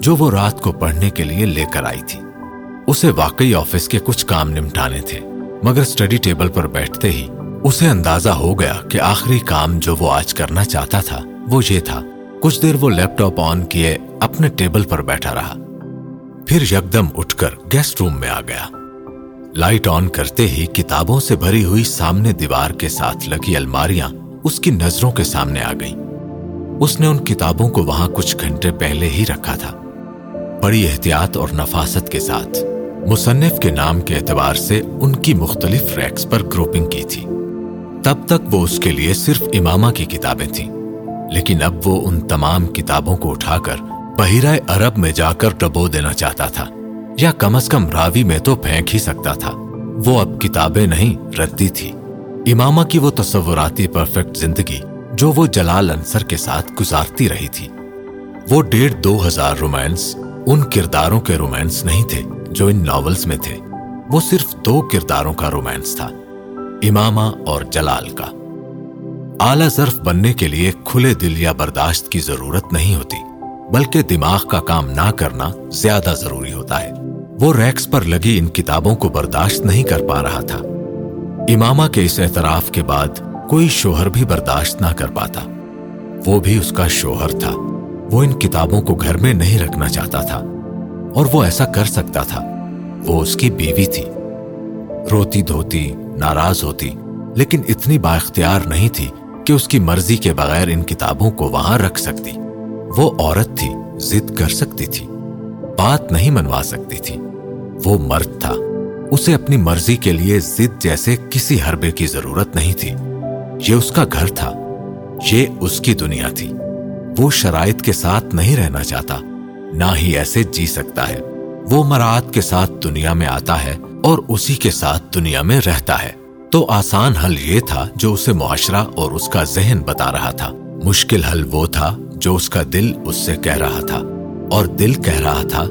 Speaker 1: جو وہ رات کو پڑھنے کے لیے لے کر آئی تھی۔ اسے واقعی آفس کے کچھ کام نمٹانے تھے، مگر اسٹڈی ٹیبل پر بیٹھتے ہی اسے اندازہ ہو گیا کہ آخری کام جو وہ آج کرنا چاہتا تھا، وہ یہ تھا۔ کچھ دیر وہ لیپ ٹاپ آن کیے، اپنے ٹیبل پر بیٹھا رہا۔ پھر یکدم اٹھ کر گیسٹ روم میں آ گیا۔ لائٹ آن کرتے ہی کتابوں سے بھری ہوئی سامنے دیوار کے ساتھ لگی الماریاں اس کی نظروں کے سامنے آ گئیں۔ اس نے ان کتابوں کو وہاں کچھ گھنٹے پہلے ہی رکھا تھا۔ بڑی احتیاط اور نفاست کے ساتھ مصنف کے نام کے اعتبار سے ان کی مختلف ریکس پر گروپنگ کی تھی۔ تب تک وہ اس کے لیے صرف امامہ کی کتابیں تھیں، لیکن اب وہ ان تمام کتابوں کو اٹھا کر بحیرہ عرب میں جا کر ڈبو دینا چاہتا تھا۔ یا کم از کم راوی میں تو پھینک ہی سکتا تھا۔ وہ اب کتابیں نہیں ردی تھی۔ امامہ کی وہ تصوراتی پرفیکٹ زندگی جو وہ جلال انصر کے ساتھ گزارتی رہی تھی۔ وہ ڈیڑھ دو ہزار رومانس ان کرداروں کے رومانس نہیں تھے جو ان ناولز میں تھے۔ وہ صرف دو کرداروں کا رومانس تھا، امامہ اور جلال کا۔ اعلی ظرف بننے کے لیے کھلے دل یا برداشت کی ضرورت نہیں ہوتی، بلکہ دماغ کا کام نہ کرنا زیادہ ضروری ہوتا ہے۔ وہ ریکس پر لگی ان کتابوں کو برداشت نہیں کر پا رہا تھا۔ امامہ کے اس اعتراف کے بعد کوئی شوہر بھی برداشت نہ کر پاتا۔ وہ بھی اس کا شوہر تھا۔ وہ ان کتابوں کو گھر میں نہیں رکھنا چاہتا تھا۔ اور وہ ایسا کر سکتا تھا۔ وہ اس کی بیوی تھی۔ روتی دھوتی، ناراض ہوتی، لیکن اتنی با اختیار نہیں تھی کہ اس کی مرضی کے بغیر ان کتابوں کو وہاں رکھ سکتی۔ وہ عورت تھی، ضد کر سکتی تھی۔ بات نہیں منوا سکتی تھی۔ وہ مرد تھا۔ اسے اپنی مرضی کے لیے ضد جیسے کسی حربے کی ضرورت نہیں تھی۔ یہ اس کا گھر تھا۔ یہ اس کی دنیا تھی۔ وہ شرائط کے ساتھ نہیں رہنا چاہتا۔ نہ ہی ایسے جی سکتا ہے۔ وہ مراعت کے ساتھ دنیا میں آتا ہے اور اسی کے ساتھ دنیا میں رہتا ہے۔ تو آسان حل یہ تھا جو اسے معاشرہ اور اس کا ذہن بتا رہا تھا۔ مشکل حل وہ تھا جو اس کا دل اس سے کہہ رہا تھا۔ اور دل کہہ رہا تھا،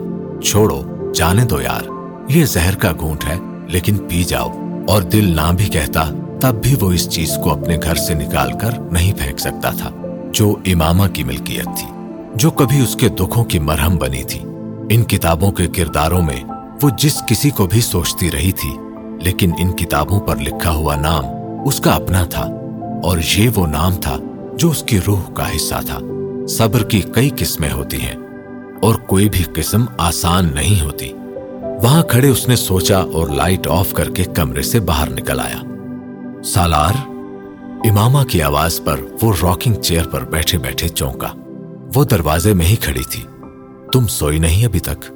Speaker 1: چھوڑو، جانے دو یار، یہ زہر کا گھونٹ ہے، لیکن پی جاؤ. اور دل نہ بھی کہتا، تب بھی وہ اس چیز کو اپنے گھر سے نکال کر نہیں پھینک سکتا تھا، جو امامہ کی ملکیت تھی، جو کبھی اس کے دکھوں کی مرہم بنی تھی۔ ان کتابوں کے کرداروں میں وہ جس کسی کو بھی سوچتی رہی تھی، لیکن ان کتابوں پر لکھا ہوا نام اس کا اپنا تھا، اور یہ وہ نام تھا جو اس کی روح کا حصہ تھا۔ صبر کی کئی قسمیں ہوتی ہیں۔ اور کوئی بھی قسم آسان نہیں ہوتی۔ وہاں کھڑے اس نے سوچا اور لائٹ آف کر کے کمرے سے باہر نکل آیا۔ سالار، امامہ کی آواز پر وہ راکنگ چیئر پر بیٹھے بیٹھے چونکا۔ وہ دروازے میں ہی کھڑی تھی۔ تم سوئی نہیں ابھی تک۔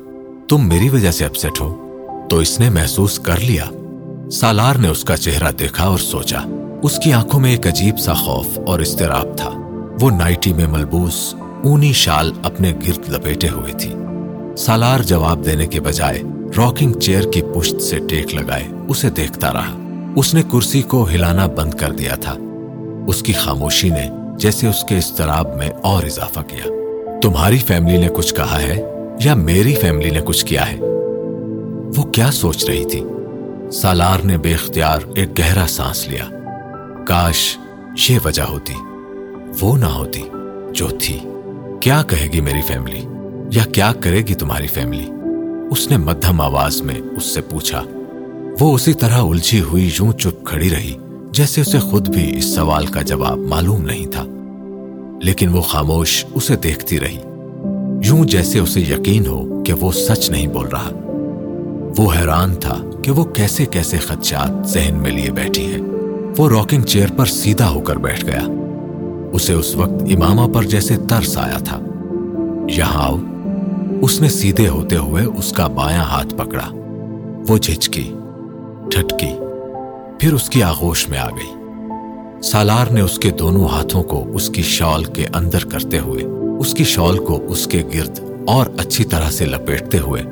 Speaker 1: تم میری وجہ سے اپسٹ ہو۔ تو اس نے محسوس کر لیا۔ سالار نے اس کا چہرہ دیکھا اور سوچا۔ اس کی آنکھوں میں ایک عجیب سا خوف اور استراب تھا۔ وہ نائٹی میں ملبوس اونی شال اپنے گرد لپیٹے ہوئے تھی۔ سالار جواب دینے کے بجائے راکنگ چیئر کی پشت سے ٹیک لگائے، اسے دیکھتا رہا۔ اس نے کرسی کو ہلانا بند کر دیا تھا۔ اس کی خاموشی نے جیسے اس کے استراب میں اور اضافہ کیا۔ تمہاری فیملی نے کچھ کہا ہے یا میری فیملی نے کچھ کیا ہے؟ وہ کیا سوچ رہی تھی؟ سالار نے بے اختیار ایک گہرا سانس لیا۔ کاش یہ وجہ ہوتی، وہ نہ ہوتی جو تھی۔ کیا کہے گی میری فیملی یا کیا کرے گی تمہاری فیملی اس نے مدھم آواز میں اس سے پوچھا، وہ اسی طرح الجھی ہوئی یوں چپ کھڑی رہی، جیسے اسے خود بھی اس سوال کا جواب معلوم نہیں تھا۔ لیکن وہ خاموش اسے دیکھتی رہی۔ یوں جیسے اسے یقین ہو کہ وہ سچ نہیں بول رہا۔ وہ حیران تھا کہ وہ کیسے کیسے خدشات ذہن میں لیے بیٹھی ہے۔ وہ راکنگ چیئر پر سیدھا ہو کر بیٹھ گیا۔ اسے اس وقت امامہ پر جیسے ترس آیا تھا۔ یہاں آؤ۔ اس نے سیدھے ہوتے ہوئے اس کا بایاں ہاتھ پکڑا۔ وہ جھجکی، ٹھٹکی، پھر اس کی آغوش میں آ گئی۔ سالار نے اس کے دونوں ہاتھوں کو اس کی شال کے اندر کرتے ہوئے، اس کی شال کو اس کے گرد اور اچھی طرح سے لپیٹتے ہوئے،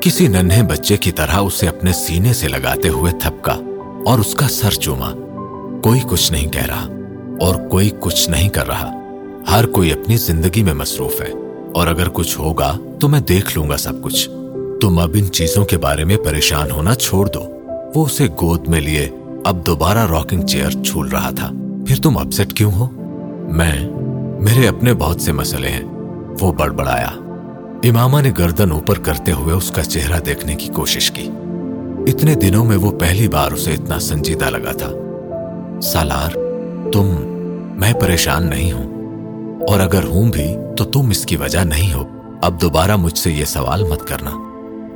Speaker 1: کسی ننھے بچے کی طرح اسے اپنے سینے سے لگاتے ہوئے تھپکا اور اس کا سر چوما۔ کوئی کچھ نہیں کہہ رہا۔ اور کوئی کچھ نہیں کر رہا۔ ہر کوئی اپنی زندگی میں مصروف ہے۔ اور اگر کچھ ہوگا تو میں دیکھ لوں گا سب کچھ۔ تم اب ان چیزوں کے بارے میں پریشان ہونا چھوڑ دو۔ وہ اسے گود میں لیے اب دوبارہ راکنگ چیئر چھول رہا تھا۔ پھر تم اپسٹ کیوں ہو؟ میں، میرے اپنے بہت سے مسئلے ہیں۔ وہ بڑبڑایا۔ امامہ نے گردن اوپر کرتے ہوئے اس کا چہرہ دیکھنے کی کوشش کی۔ اتنے دنوں میں وہ پہلی بار اسے اتنا سنجیدہ لگا تھا۔ سالار، تم میں پریشان نہیں ہوں۔ اور اگر ہوں بھی تو تم اس کی وجہ نہیں ہو۔ اب دوبارہ مجھ سے یہ سوال مت کرنا۔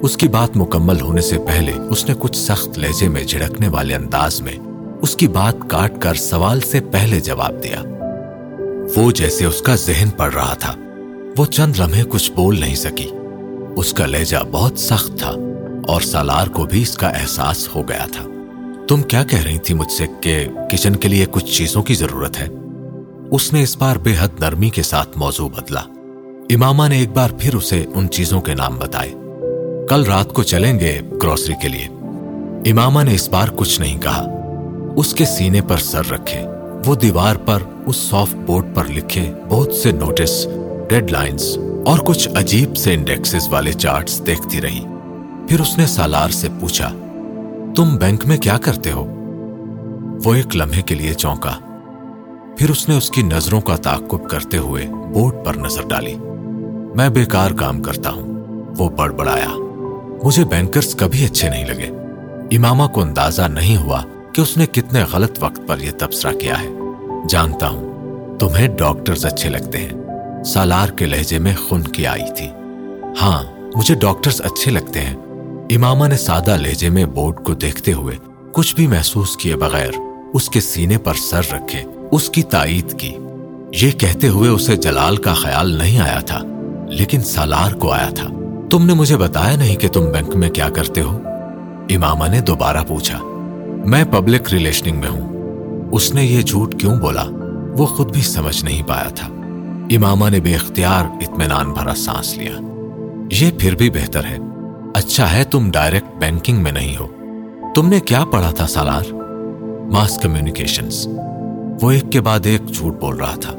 Speaker 1: اس کی بات مکمل ہونے سے پہلے اس نے کچھ سخت لہجے میں جھڑکنے والے انداز میں اس کی بات کاٹ کر سوال سے پہلے جواب دیا۔ وہ جیسے اس کا ذہن پڑ رہا تھا۔ وہ چند لمحے کچھ بول نہیں سکی۔ اس کا لہجہ بہت سخت تھا اور سالار کو بھی اس کا احساس ہو گیا تھا۔ تم کیا کہہ رہی تھی مجھ سے کہ کچن کے لیے کچھ چیزوں کی ضرورت ہے؟ اس نے اس بار بے حد نرمی کے ساتھ موضوع بدلا۔ امامہ نے ایک بار پھر اسے ان چیزوں کے نام بتائے۔ کل رات کو چلیں گے گروسری کے لیے۔ امامہ نے اس بار کچھ نہیں کہا۔ اس کے سینے پر سر رکھے۔ وہ دیوار پر، اس سافٹ بورڈ پر لکھے بہت سے نوٹس ڈیڈ لائنز اور کچھ عجیب سے انڈیکسز والے چارٹس دیکھتی رہی۔ پھر اس نے سالار سے پوچھا، تم بینک میں کیا کرتے ہو؟ وہ ایک لمحے کے لیے چونکا۔ پھر اس نے اس کی نظروں کا تعقب کرتے ہوئے بورڈ پر نظر ڈالی۔ میں بیکار کام کرتا ہوں۔ وہ بڑبڑایا۔ مجھے بینکرز کبھی اچھے نہیں لگے۔ امامہ کو اندازہ نہیں ہوا کہ اس نے کتنے غلط وقت پر یہ تبصرہ کیا ہے۔ جانتا ہوں، تمہیں ڈاکٹرز اچھے لگتے ہیں۔ سالار کے لہجے میں خن کی آئی تھی۔ ہاں مجھے ڈاکٹرز اچھے لگتے ہیں۔ امامہ نے سادہ لہجے میں بورڈ کو دیکھتے ہوئے کچھ بھی محسوس کیے بغیر اس کے سینے پر سر رکھے۔ اس کی تائید کی۔ یہ کہتے ہوئے اسے جلال کا خیال نہیں آیا تھا، لیکن سالار کو آیا تھا۔ تم نے مجھے بتایا نہیں کہ تم بینک میں کیا کرتے ہو؟ امامہ نے دوبارہ پوچھا۔ میں پبلک ریلیشننگ میں ہوں۔ اس نے یہ جھوٹ کیوں بولا؟ وہ خود بھی سمجھ نہیں پایا تھا۔ امامہ نے بے اختیار اطمینان بھرا سانس لیا۔ یہ پھر بھی بہتر ہے۔ اچھا ہے تم ڈائریکٹ بینکنگ میں نہیں ہو۔ تم نے کیا پڑھا تھا سالار؟ ماس کمیونیکیشنز۔ وہ ایک کے بعد ایک جھوٹ بول رہا تھا۔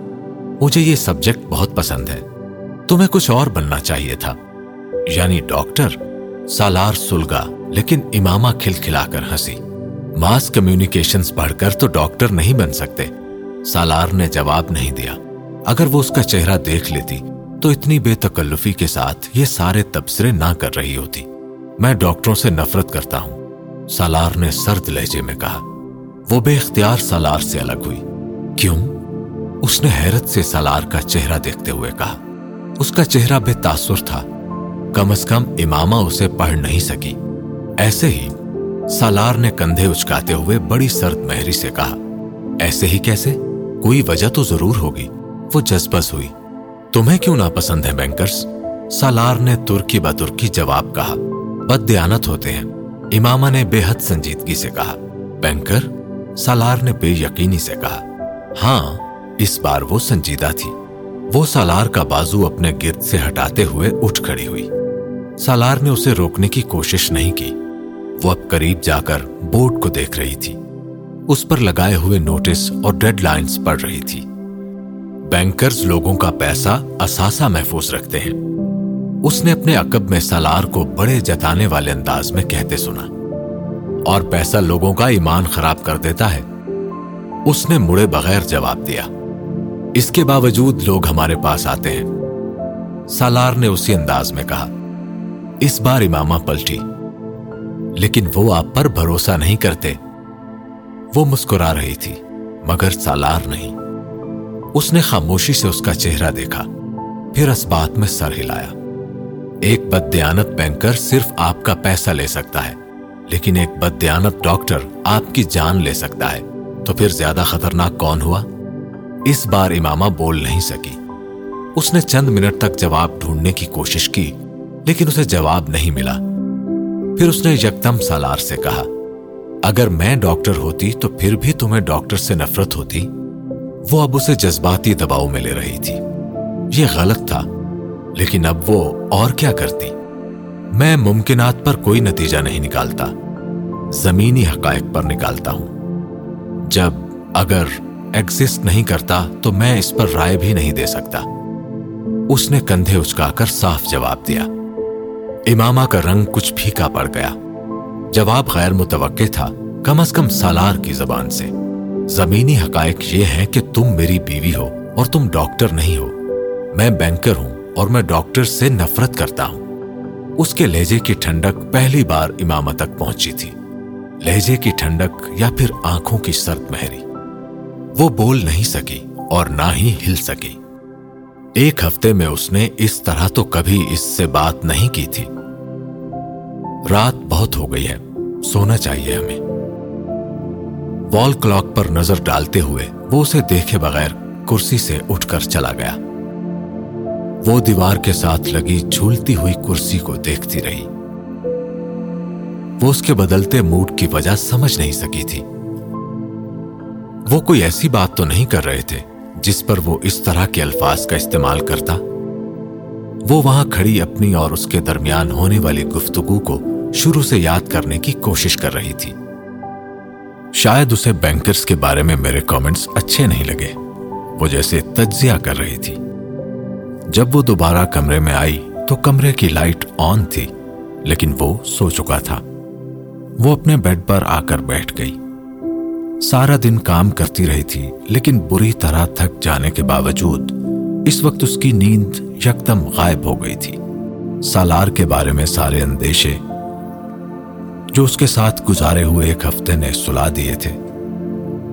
Speaker 1: مجھے یہ سبجیکٹ بہت پسند ہے۔ تمہیں کچھ اور بننا چاہیے تھا۔ یعنی ڈاکٹر سالار سلگا، لیکن امامہ کھل کھلا کر ہنسی۔ ماس کمیونیکیشنز پڑھ کر تو ڈاکٹر نہیں بن سکتے۔ سالار نے جواب نہیں دیا۔ اگر وہ اس کا چہرہ دیکھ لیتی، تو اتنی بے تکلفی کے ساتھ یہ سارے تبصرے نہ کر رہی ہوتی۔ میں ڈاکٹروں سے نفرت کرتا ہوں۔ سالار نے سرد لہجے میں کہا۔ وہ بے اختیار سالار سے الگ ہوئی۔ کیوں؟ اس نے حیرت سے سالار کا چہرہ دیکھتے ہوئے کہا، اس کا چہرہ بے تاثر تھا۔ کم از کم امامہ اسے پڑھ نہیں سکی۔ ایسے ہی سالار نے کندھے اچکاتے ہوئے بڑی سرد مہری سے کہا، ایسے ہی کیسے؟ کوئی وجہ تو ضرور ہوگی۔ وہ جذبس ہوئی تمہیں کیوں ناپسند ہے بینکرز؟ سالار نے ترکی بترکی جواب کہا، بد دیانت ہوتے ہیں۔ امامہ نے بے حد سنجیدگی سے کہا، بینکر، سالار نے بے یقینی سے کہا ہاں اس بار وہ سنجیدہ تھی۔ وہ سالار کا بازو اپنے گرد سے ہٹاتے ہوئے اٹھ کھڑی ہوئی۔ سالار نے اسے روکنے کی کوشش نہیں کی۔ وہ اب قریب جا کر بورڈ کو دیکھ رہی تھی۔ اس پر لگائے ہوئے نوٹس اور ڈیڈ لائنز پڑھ رہی تھی۔ بینکرز لوگوں کا پیسہ اثاثہ محفوظ رکھتے ہیں۔ اس نے اپنے عقب میں سالار کو بڑے جتانے والے انداز میں کہتے سنا۔ اور پیسہ لوگوں کا ایمان خراب کر دیتا ہے۔ اس نے مڑے بغیر جواب دیا۔ اس کے باوجود لوگ ہمارے پاس آتے ہیں۔ سالار نے اسی انداز میں کہا، اس بار امامہ پلٹی۔ لیکن وہ آپ پر بھروسہ نہیں کرتے۔ وہ مسکرا رہی تھی، مگر سالار نہیں۔ اس نے خاموشی سے اس کا چہرہ دیکھا، پھر اس بات میں سر ہلایا۔ ایک بدیانت بینکر صرف آپ کا پیسہ لے سکتا ہے، لیکن ایک بدیانت ڈاکٹر آپ کی جان لے سکتا ہے۔ تو پھر زیادہ خطرناک کون ہوا؟ اس بار امامہ بول نہیں سکی۔ اس نے چند منٹ تک جواب ڈھونڈنے کی کوشش کی، لیکن اسے جواب نہیں ملا۔ پھر اس نے یکدم سالار سے کہا، اگر میں ڈاکٹر ہوتی تو پھر بھی تمہیں ڈاکٹر سے نفرت ہوتی؟ وہ اب اسے جذباتی دباؤ میں لے رہی تھی۔ یہ غلط تھا، لیکن اب وہ اور کیا کرتی؟ میں ممکنات پر کوئی نتیجہ نہیں نکالتا۔ زمینی حقائق پر نکالتا ہوں۔ جب اگر ایگزسٹ نہیں کرتا تو میں اس پر رائے بھی نہیں دے سکتا۔ اس نے کندھے اچکا کر صاف جواب دیا۔ امامہ کا رنگ کچھ پھیکا پڑ گیا۔ جواب غیر متوقع تھا، کم از کم سالار کی زبان سے۔ زمینی حقائق یہ ہے کہ تم میری بیوی ہو اور تم ڈاکٹر نہیں ہو۔ میں بینکر ہوں اور میں ڈاکٹر سے نفرت کرتا ہوں۔ اس کے لہجے کی ٹھنڈک پہلی بار امامہ تک پہنچی تھی۔ لہجے کی ٹھنڈک یا پھر آنکھوں کی سرد مہری۔ وہ بول نہیں سکی اور نہ ہی ہل سکی۔ ایک ہفتے میں اس نے اس طرح تو کبھی اس سے بات نہیں کی تھی۔ رات بہت ہو گئی ہے، سونا چاہیے ہمیں۔ وال کلاک پر نظر ڈالتے ہوئے وہ اسے دیکھے بغیر کرسی سے اٹھ کر چلا گیا۔ وہ دیوار کے ساتھ لگی جھولتی ہوئی کرسی کو دیکھتی رہی۔ وہ اس کے بدلتے موڈ کی وجہ سمجھ نہیں سکی تھی۔ وہ کوئی ایسی بات تو نہیں کر رہے تھے جس پر وہ اس طرح کے الفاظ کا استعمال کرتا۔ وہ وہاں کھڑی اپنی اور اس کے درمیان ہونے والی گفتگو کو شروع سے یاد کرنے کی کوشش کر رہی تھی۔ شاید اسے بینکرز کے بارے میں میرے کامنٹس اچھے نہیں لگے۔ وہ جیسے تجزیہ کر رہی تھی۔ جب وہ دوبارہ کمرے میں آئی تو کمرے کی لائٹ آن تھی، لیکن وہ سو چکا تھا۔ وہ اپنے بیڈ پر آ کر بیٹھ گئی۔ سارا دن کام کرتی رہی تھی، لیکن بری طرح تھک جانے کے باوجود اس وقت اس کی نیند یکدم غائب ہو گئی تھی۔ سالار کے بارے میں سارے اندیشے جو اس کے ساتھ گزارے ہوئے ایک ہفتے نے سلا دیے تھے،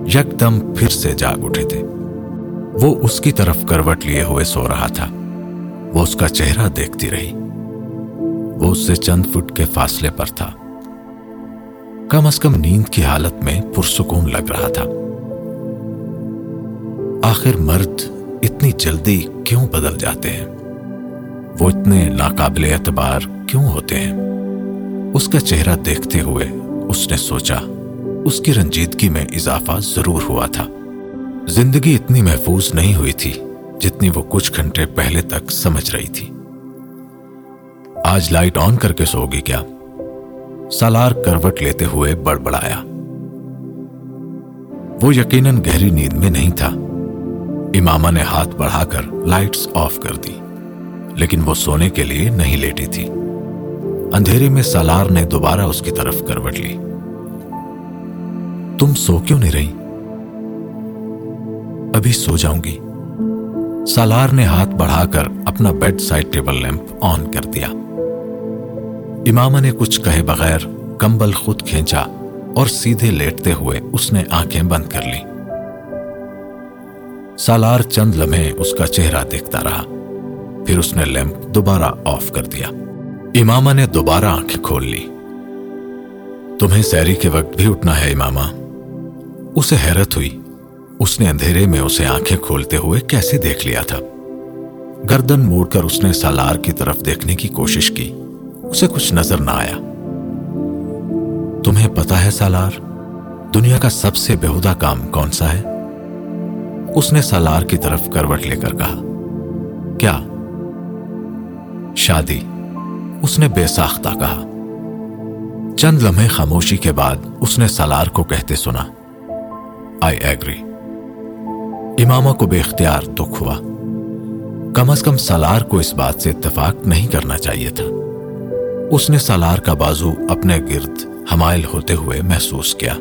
Speaker 1: یکدم پھر سے جاگ اٹھے تھے۔ وہ اس کی طرف کروٹ لیے ہوئے سو رہا تھا۔ وہ اس کا چہرہ دیکھتی رہی۔ وہ اس سے چند فٹ کے فاصلے پر تھا۔ کم از کم نیند کی حالت میں پرسکون لگ رہا تھا۔ آخر مرد اتنی جلدی کیوں بدل جاتے ہیں؟ وہ اتنے ناقابل اعتبار کیوں ہوتے ہیں؟ اس کا چہرہ دیکھتے ہوئے اس نے سوچا، اس کی رنجیدگی میں اضافہ ضرور ہوا تھا۔ زندگی اتنی محفوظ نہیں ہوئی تھی جتنی وہ کچھ گھنٹے پہلے تک سمجھ رہی تھی۔ آج لائٹ آن کر کے سو گی کیا؟ سالار کروٹ لیتے ہوئے بڑبڑایا۔ وہ یقیناً گہری نیند میں نہیں تھا۔ امامہ نے ہاتھ بڑھا کر لائٹس آف کر دی، لیکن وہ سونے کے لیے نہیں لیٹی تھی۔ اندھیرے میں سالار نے دوبارہ اس کی طرف کروٹ لی۔ تم سو کیوں نہیں رہی؟ ابھی سو جاؤں گی۔ سالار نے ہاتھ بڑھا کر اپنا bed side table lamp on کر دیا۔ امامہ نے کچھ کہے بغیر کمبل خود کھینچا اور سیدھے لیٹتے ہوئے اس نے آنکھیں بند کر لی سالار چند لمحے اس کا چہرہ دیکھتا رہا، پھر اس نے لیمپ دوبارہ آف کر دیا۔ امامہ نے دوبارہ آنکھیں کھول لی تمہیں سیری کے وقت بھی اٹھنا ہے امامہ؟ اسے حیرت ہوئی۔ اس نے اندھیرے میں اسے آنکھیں کھولتے ہوئے کیسے دیکھ لیا تھا؟ گردن موڑ کر اس نے سالار کی طرف دیکھنے کی کوشش کی۔ اسے کچھ نظر نہ آیا۔ تمہیں پتا ہے سالار، دنیا کا سب سے بےحدہ کام کون سا ہے؟ اس نے سالار کی طرف کروٹ لے کر کہا، کیا؟ شادی اس نے بے ساختہ کہا۔ چند لمحے خاموشی کے بعد اس نے سالار کو کہتے سنا، آئی ایگری امامہ کو بے اختیار دکھ ہوا۔ کم از کم سالار کو اس بات سے اتفاق نہیں کرنا چاہیے تھا۔ اس نے سالار کا بازو اپنے گرد حمائل ہوتے ہوئے محسوس کیا۔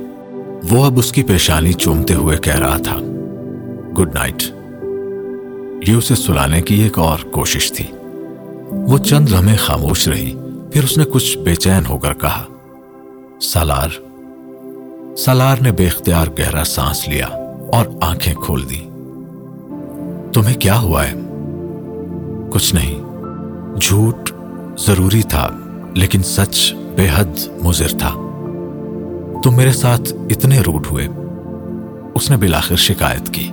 Speaker 1: وہ اب اس کی پیشانی چومتے ہوئے کہہ رہا تھا گڈ نائٹ یہ اسے سلانے کی ایک اور کوشش تھی۔ وہ چند لمحے خاموش رہی، پھر اس نے کچھ بے چین ہو کر کہا، سالار سالار نے بے اختیار گہرا سانس لیا اور آنکھیں کھول دی تمہیں کیا ہوا ہے؟ کچھ نہیں، جھوٹ ضروری تھا۔ لیکن سچ بے حد مضر تھا۔ تم میرے ساتھ اتنے روڈ ہوئے، اس نے بلاخر شکایت کی۔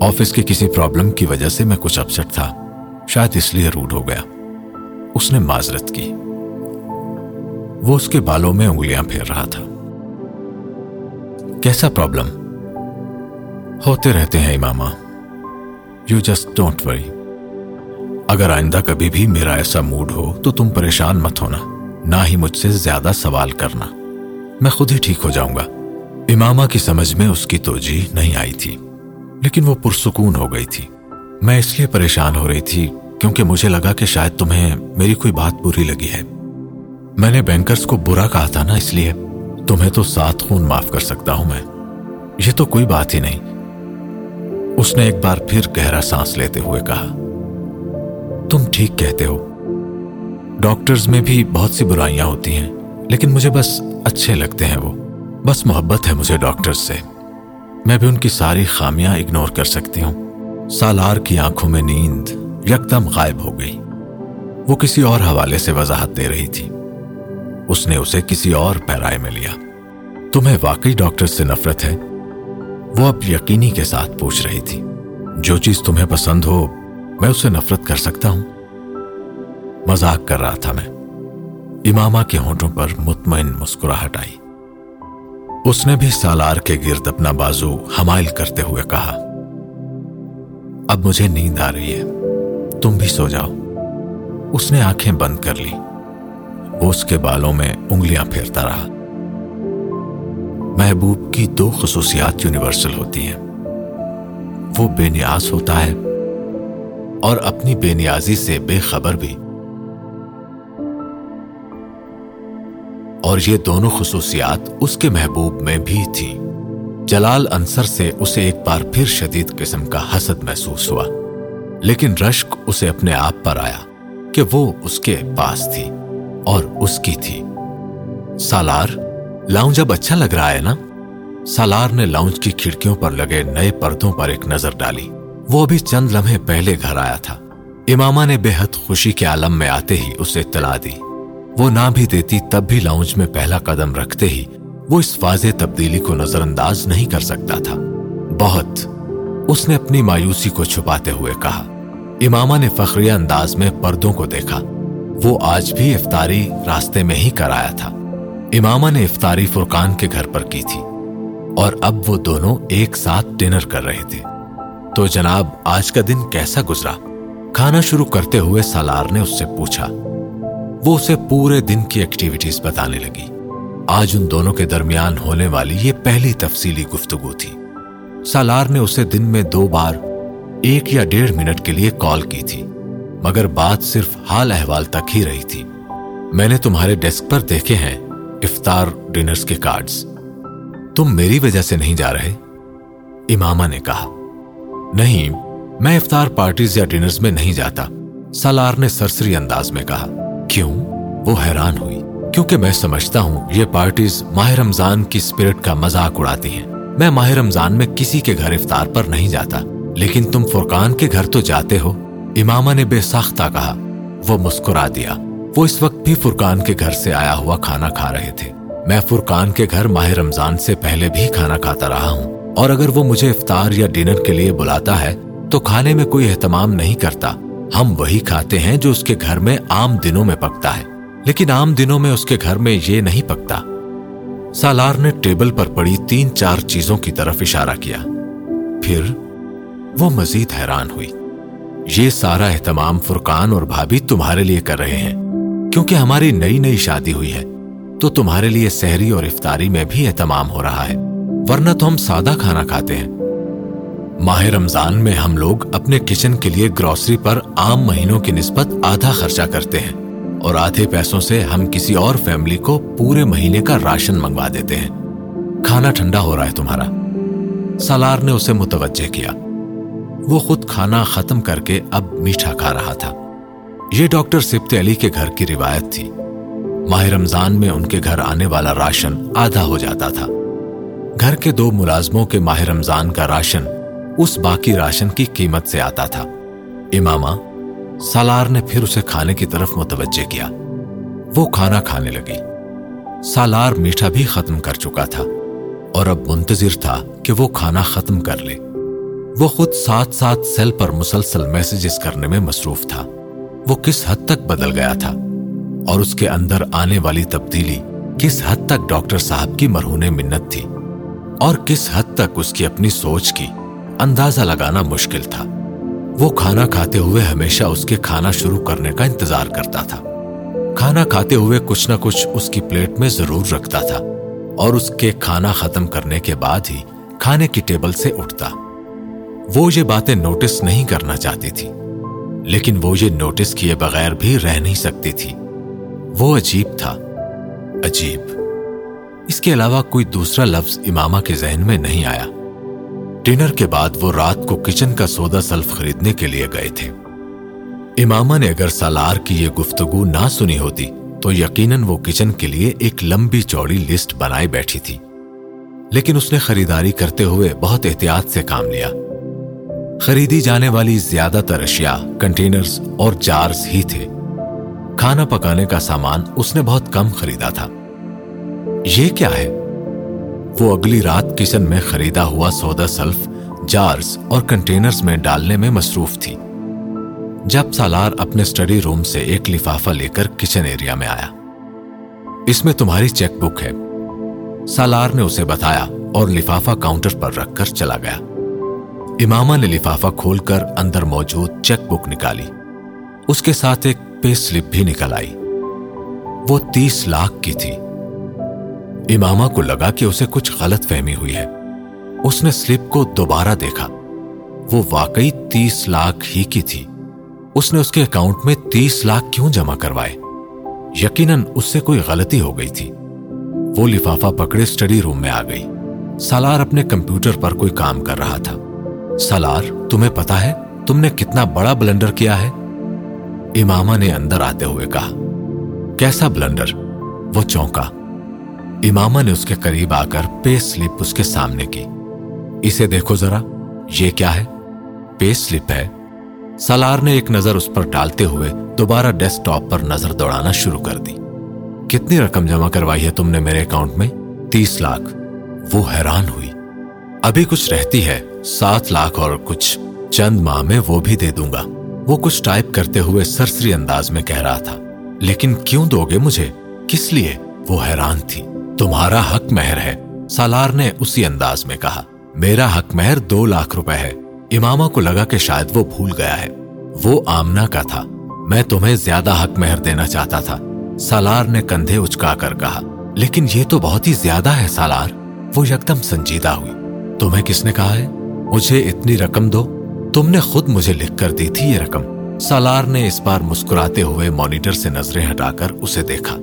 Speaker 1: آفس کی کسی پرابلم کی وجہ سے میں کچھ اپسٹ تھا، شاید اس لیے روڈ ہو گیا۔ اس نے معذرت کی۔ وہ اس کے بالوں میں انگلیاں پھیر رہا تھا۔ کیسا پرابلم؟ ہوتے رہتے ہیں امامہ۔ یو جسٹ ڈونٹ وری اگر آئندہ کبھی بھی میرا ایسا موڈ ہو تو تم پریشان مت ہونا، نہ ہی مجھ سے زیادہ سوال کرنا۔ میں خود ہی ٹھیک ہو جاؤں گا۔ امامہ کی سمجھ میں اس کی توجہ نہیں آئی تھی، لیکن وہ پرسکون ہو گئی تھی۔ میں اس لیے پریشان ہو رہی تھی کیونکہ مجھے لگا کہ شاید تمہیں میری کوئی بات بری لگی ہے۔ میں نے بینکرز کو برا کہا تھا نا، اس لیے تمہیں تو سات خون معاف کر سکتا ہوں میں۔ یہ تو کوئی بات ہی نہیں۔ اس نے ایک بار پھر گہرا سانس لیتے ہوئے کہا۔ تم ٹھیک کہتے ہو۔ ڈاکٹرز میں بھی بہت سی برائیاں ہوتی ہیں، لیکن مجھے بس اچھے لگتے ہیں وہ۔ بس محبت ہے مجھے ڈاکٹرز سے۔ میں بھی ان کی ساری خامیاں اگنور کر سکتی ہوں۔ سالار کی آنکھوں میں نیند یکدم غائب ہو گئی۔ وہ کسی اور حوالے سے وضاحت دے رہی تھی۔ اس نے اسے کسی اور پیرائے میں لیا۔ تمہیں واقعی ڈاکٹر سے نفرت ہے؟ وہ اب یقینی کے ساتھ پوچھ رہی تھی۔ جو چیز تمہیں پسند ہو میں اسے نفرت کر سکتا ہوں؟ مذاق کر رہا تھا میں۔ امامہ کے ہونٹوں پر مطمئن مسکراہٹ آئی۔ اس نے بھی سالار کے گرد اپنا بازو حمائل کرتے ہوئے کہا، اب مجھے نیند آ رہی ہے، تم بھی سو جاؤ۔ اس نے آنکھیں بند کر لی۔ وہ اس کے بالوں میں انگلیاں پھیرتا رہا۔ محبوب کی دو خصوصیات یونیورسل ہوتی ہیں۔ وہ بے نیاز ہوتا ہے اور اپنی بے نیازی سے بے خبر بھی۔ اور یہ دونوں خصوصیات اس کے محبوب میں بھی تھی جلال انصر سے اسے ایک بار پھر شدید قسم کا حسد محسوس ہوا۔ لیکن رشک اسے اپنے آپ پر آیا کہ وہ اس کے پاس تھی اور اس کی تھی۔ سالار، لاؤنج اب اچھا لگ رہا ہے نا؟ سالار نے لاؤنج کی کھڑکیوں پر لگے نئے پردوں پر ایک نظر ڈالی۔ وہ ابھی چند لمحے پہلے گھر آیا تھا۔ امامہ نے بے حد خوشی کے عالم میں آتے ہی اسے اطلاع دی۔ وہ نہ بھی دیتی، تب بھی لاؤنج میں پہلا قدم رکھتے ہی وہ اس واضح تبدیلی کو نظر انداز نہیں کر سکتا تھا۔ بہت۔ اس نے اپنی مایوسی کو چھپاتے ہوئے کہا۔ امامہ نے فخریہ انداز میں پردوں کو دیکھا۔ وہ آج بھی افطاری راستے میں ہی کرایا تھا۔ امامہ نے افطاری فرقان کے گھر پر کی تھی اور اب وہ دونوں ایک ساتھ ڈنر کر رہے تھے۔ تو جناب، آج کا دن کیسا گزرا؟ کھانا شروع کرتے ہوئے سالار نے اس سے پوچھا۔ وہ اسے پورے دن کی ایکٹیویٹیز بتانے لگی۔ آج ان دونوں کے درمیان ہونے والی یہ پہلی تفصیلی گفتگو تھی۔ سالار نے اسے دن میں دو بار ایک یا ڈیڑھ منٹ کے لیے کال کی تھی، مگر بات صرف حال احوال تک ہی رہی تھی۔ میں نے تمہارے ڈیسک پر دیکھے ہیں افطار ڈنرز کے کارڈز۔ تم میری وجہ سے نہیں جا رہے؟ امامہ نے کہا۔ نہیں، میں افطار پارٹیز یا ڈنرز میں نہیں جاتا، سالار نے سرسری انداز میں کہا۔ کیوں؟ وہ حیران ہوئی، کیونکہ میں سمجھتا ہوں یہ پارٹیز ماہ رمضان کی اسپرٹ کا مذاق اڑاتی ہیں۔ میں ماہ رمضان میں کسی کے گھر افطار پر نہیں جاتا، لیکن تم فرقان کے گھر تو جاتے ہو، امامہ نے بے ساختہ کہا۔ وہ مسکرا دیا۔ وہ اس وقت بھی فرقان کے گھر سے آیا ہوا کھانا کھا رہے تھے۔ میں فرقان کے گھر ماہ رمضان سے پہلے بھی کھانا کھاتا رہا ہوں۔ اور اگر وہ مجھے افطار یا ڈنر کے لیے بلاتا ہے، تو کھانے میں کوئی اہتمام نہیں کرتا۔ ہم وہی کھاتے ہیں جو اس کے گھر میں عام دنوں میں پکتا ہے۔ لیکن عام دنوں میں اس کے گھر میں یہ نہیں پکتا۔ سالار نے ٹیبل پر پڑی تین چار چیزوں کی طرف اشارہ کیا۔ پھر وہ مزید حیران ہوئی۔ یہ سارا اہتمام فرقان اور بھابھی تمہارے لیے کر رہے ہیں۔ کیونکہ ہماری نئی نئی شادی ہوئی ہے، تو تمہارے لیے سحری اور افطاری میں بھی اہتمام ہو رہا ہے۔ ورنہ تو ہم سادہ کھانا کھاتے ہیں۔ ماہ رمضان میں ہم لوگ اپنے کچن کے لیے گروسری پر عام مہینوں کی نسبت آدھا خرچہ کرتے ہیں اور آدھے پیسوں سے ہم کسی اور فیملی کو پورے مہینے کا راشن منگوا دیتے ہیں۔ کھانا ٹھنڈا ہو رہا ہے تمہارا۔ سالار نے اسے متوجہ کیا۔ وہ خود کھانا ختم کر کے اب میٹھا کھا رہا تھا۔ یہ ڈاکٹر سبت علی کے گھر کی روایت تھی۔ ماہ رمضان میں ان کے گھر آنے والا راشن آدھا ہو جاتا تھا۔ گھر کے دو ملازموں کے ماہ رمضان کا راشن اس باقی راشن کی قیمت سے آتا تھا۔ امامہ سالار نے پھر اسے کھانے کی طرف متوجہ کیا۔ وہ کھانا کھانے لگی۔ سالار میٹھا بھی ختم کر چکا تھا اور اب منتظر تھا کہ وہ کھانا ختم کر لے۔ وہ خود ساتھ ساتھ سیل پر مسلسل میسجز کرنے میں مصروف تھا۔ وہ کس حد تک بدل گیا تھا اور اس کے اندر آنے والی تبدیلی کس حد تک ڈاکٹر صاحب کی مرہون منت تھی۔ اور کس حد تک اس کی اپنی سوچ کی اندازہ لگانا مشکل تھا۔ وہ کھانا کھاتے ہوئے ہمیشہ اس کے کھانا شروع کرنے کا انتظار کرتا تھا۔ کھانا کھاتے ہوئے کچھ نہ کچھ اس کی پلیٹ میں ضرور رکھتا تھا اور اس کے کھانا ختم کرنے کے بعد ہی کھانے کی ٹیبل سے اٹھتا۔ وہ یہ باتیں نوٹس نہیں کرنا چاہتی تھی، لیکن وہ یہ نوٹس کیے بغیر بھی رہ نہیں سکتی تھی۔ وہ عجیب تھا۔ عجیب۔ اس کے علاوہ کوئی دوسرا لفظ امامہ کے ذہن میں نہیں آیا۔ ڈنر کے بعد وہ رات کو کچن کا سودا سلف خریدنے کے لیے گئے تھے۔ امامہ نے اگر سالار کی یہ گفتگو نہ سنی ہوتی تو یقیناً وہ کچن کے لیے ایک لمبی چوڑی لسٹ بنائے بیٹھی تھی۔ لیکن اس نے خریداری کرتے ہوئے بہت احتیاط سے کام لیا۔ خریدی جانے والی زیادہ تر اشیاء، کنٹینرز اور جارز ہی تھے۔ کھانا پکانے کا سامان اس نے بہت کم خریدا تھا۔ یہ کیا ہے؟ وہ اگلی رات کچن میں خریدا ہوا سودا سلف، جارز اور کنٹینرز میں ڈالنے میں مصروف تھی۔ جب سالار اپنے اسٹڈی روم سے ایک لفافہ لے کر کچن ایریا میں آیا۔ اس میں تمہاری چیک بک ہے۔ سالار نے اسے بتایا اور لفافہ کاؤنٹر پر رکھ کر چلا گیا۔ امامہ نے لفافہ کھول کر اندر موجود چیک بک نکالی۔ اس کے ساتھ ایک پے سلپ بھی نکل آئی۔ وہ تیس لاکھ کی تھی۔ امامہ کو لگا کہ اسے کچھ غلط فہمی ہوئی ہے۔ اس نے سلپ کو دوبارہ دیکھا۔ وہ واقعی تیس لاکھ ہی کی تھی۔ اس نے اس کے اکاؤنٹ میں تیس لاکھ کیوں جمع کروائے؟ یقیناً اس سے کوئی غلطی ہو گئی تھی۔ وہ لفافہ پکڑے اسٹڈی روم میں آ گئی۔ سالار اپنے کمپیوٹر پر کوئی کام کر رہا تھا۔ سالار، تمہیں پتا ہے، تم نے کتنا بڑا بلنڈر کیا ہے؟ امامہ نے اندر آتے ہوئے کہا، کیسا بلنڈر؟ وہ چونکا۔ امامہ نے اس کے قریب آ کر پے سلپ اس کے سامنے کی۔ اسے دیکھو ذرا، یہ کیا ہے؟ پے سلپ ہے۔ سالار نے ایک نظر اس پر ڈالتے ہوئے دوبارہ ڈیسک ٹاپ پر نظر دوڑانا شروع کر دی۔ کتنی رقم جمع کروائی ہے تم نے میرے اکاؤنٹ میں؟ تیس لاکھ۔ وہ حیران ہوئی۔ ابھی کچھ رہتی ہے، سات لاکھ اور کچھ چند ماہ میں وہ بھی دے دوں گا۔ وہ کچھ ٹائپ کرتے ہوئے سرسری انداز میں کہہ رہا تھا۔ لیکن کیوں دو گے مجھے؟ کس لیے؟ وہ حیران تھی۔ تمہارا حق مہر ہے۔ سالار نے اسی انداز میں کہا، میرا حق مہر دو لاکھ روپے ہے۔ امامہ کو لگا کہ شاید وہ بھول گیا ہے۔ وہ آمنا کا تھا۔ میں تمہیں زیادہ حق مہر دینا چاہتا تھا۔ سالار نے کندھے اچکا کر کہا، لیکن یہ تو بہت ہی زیادہ ہے سالار۔ وہ یکدم سنجیدہ ہوئی۔ تمہیں کس نے کہا ہے؟ مجھے اتنی رقم دو۔ تم نے خود مجھے لکھ کر دی تھی یہ رقم۔ سالار نے اس بار مسکراتے ہوئے مانیٹر سے نظریں ہٹا کر اسے دیکھا۔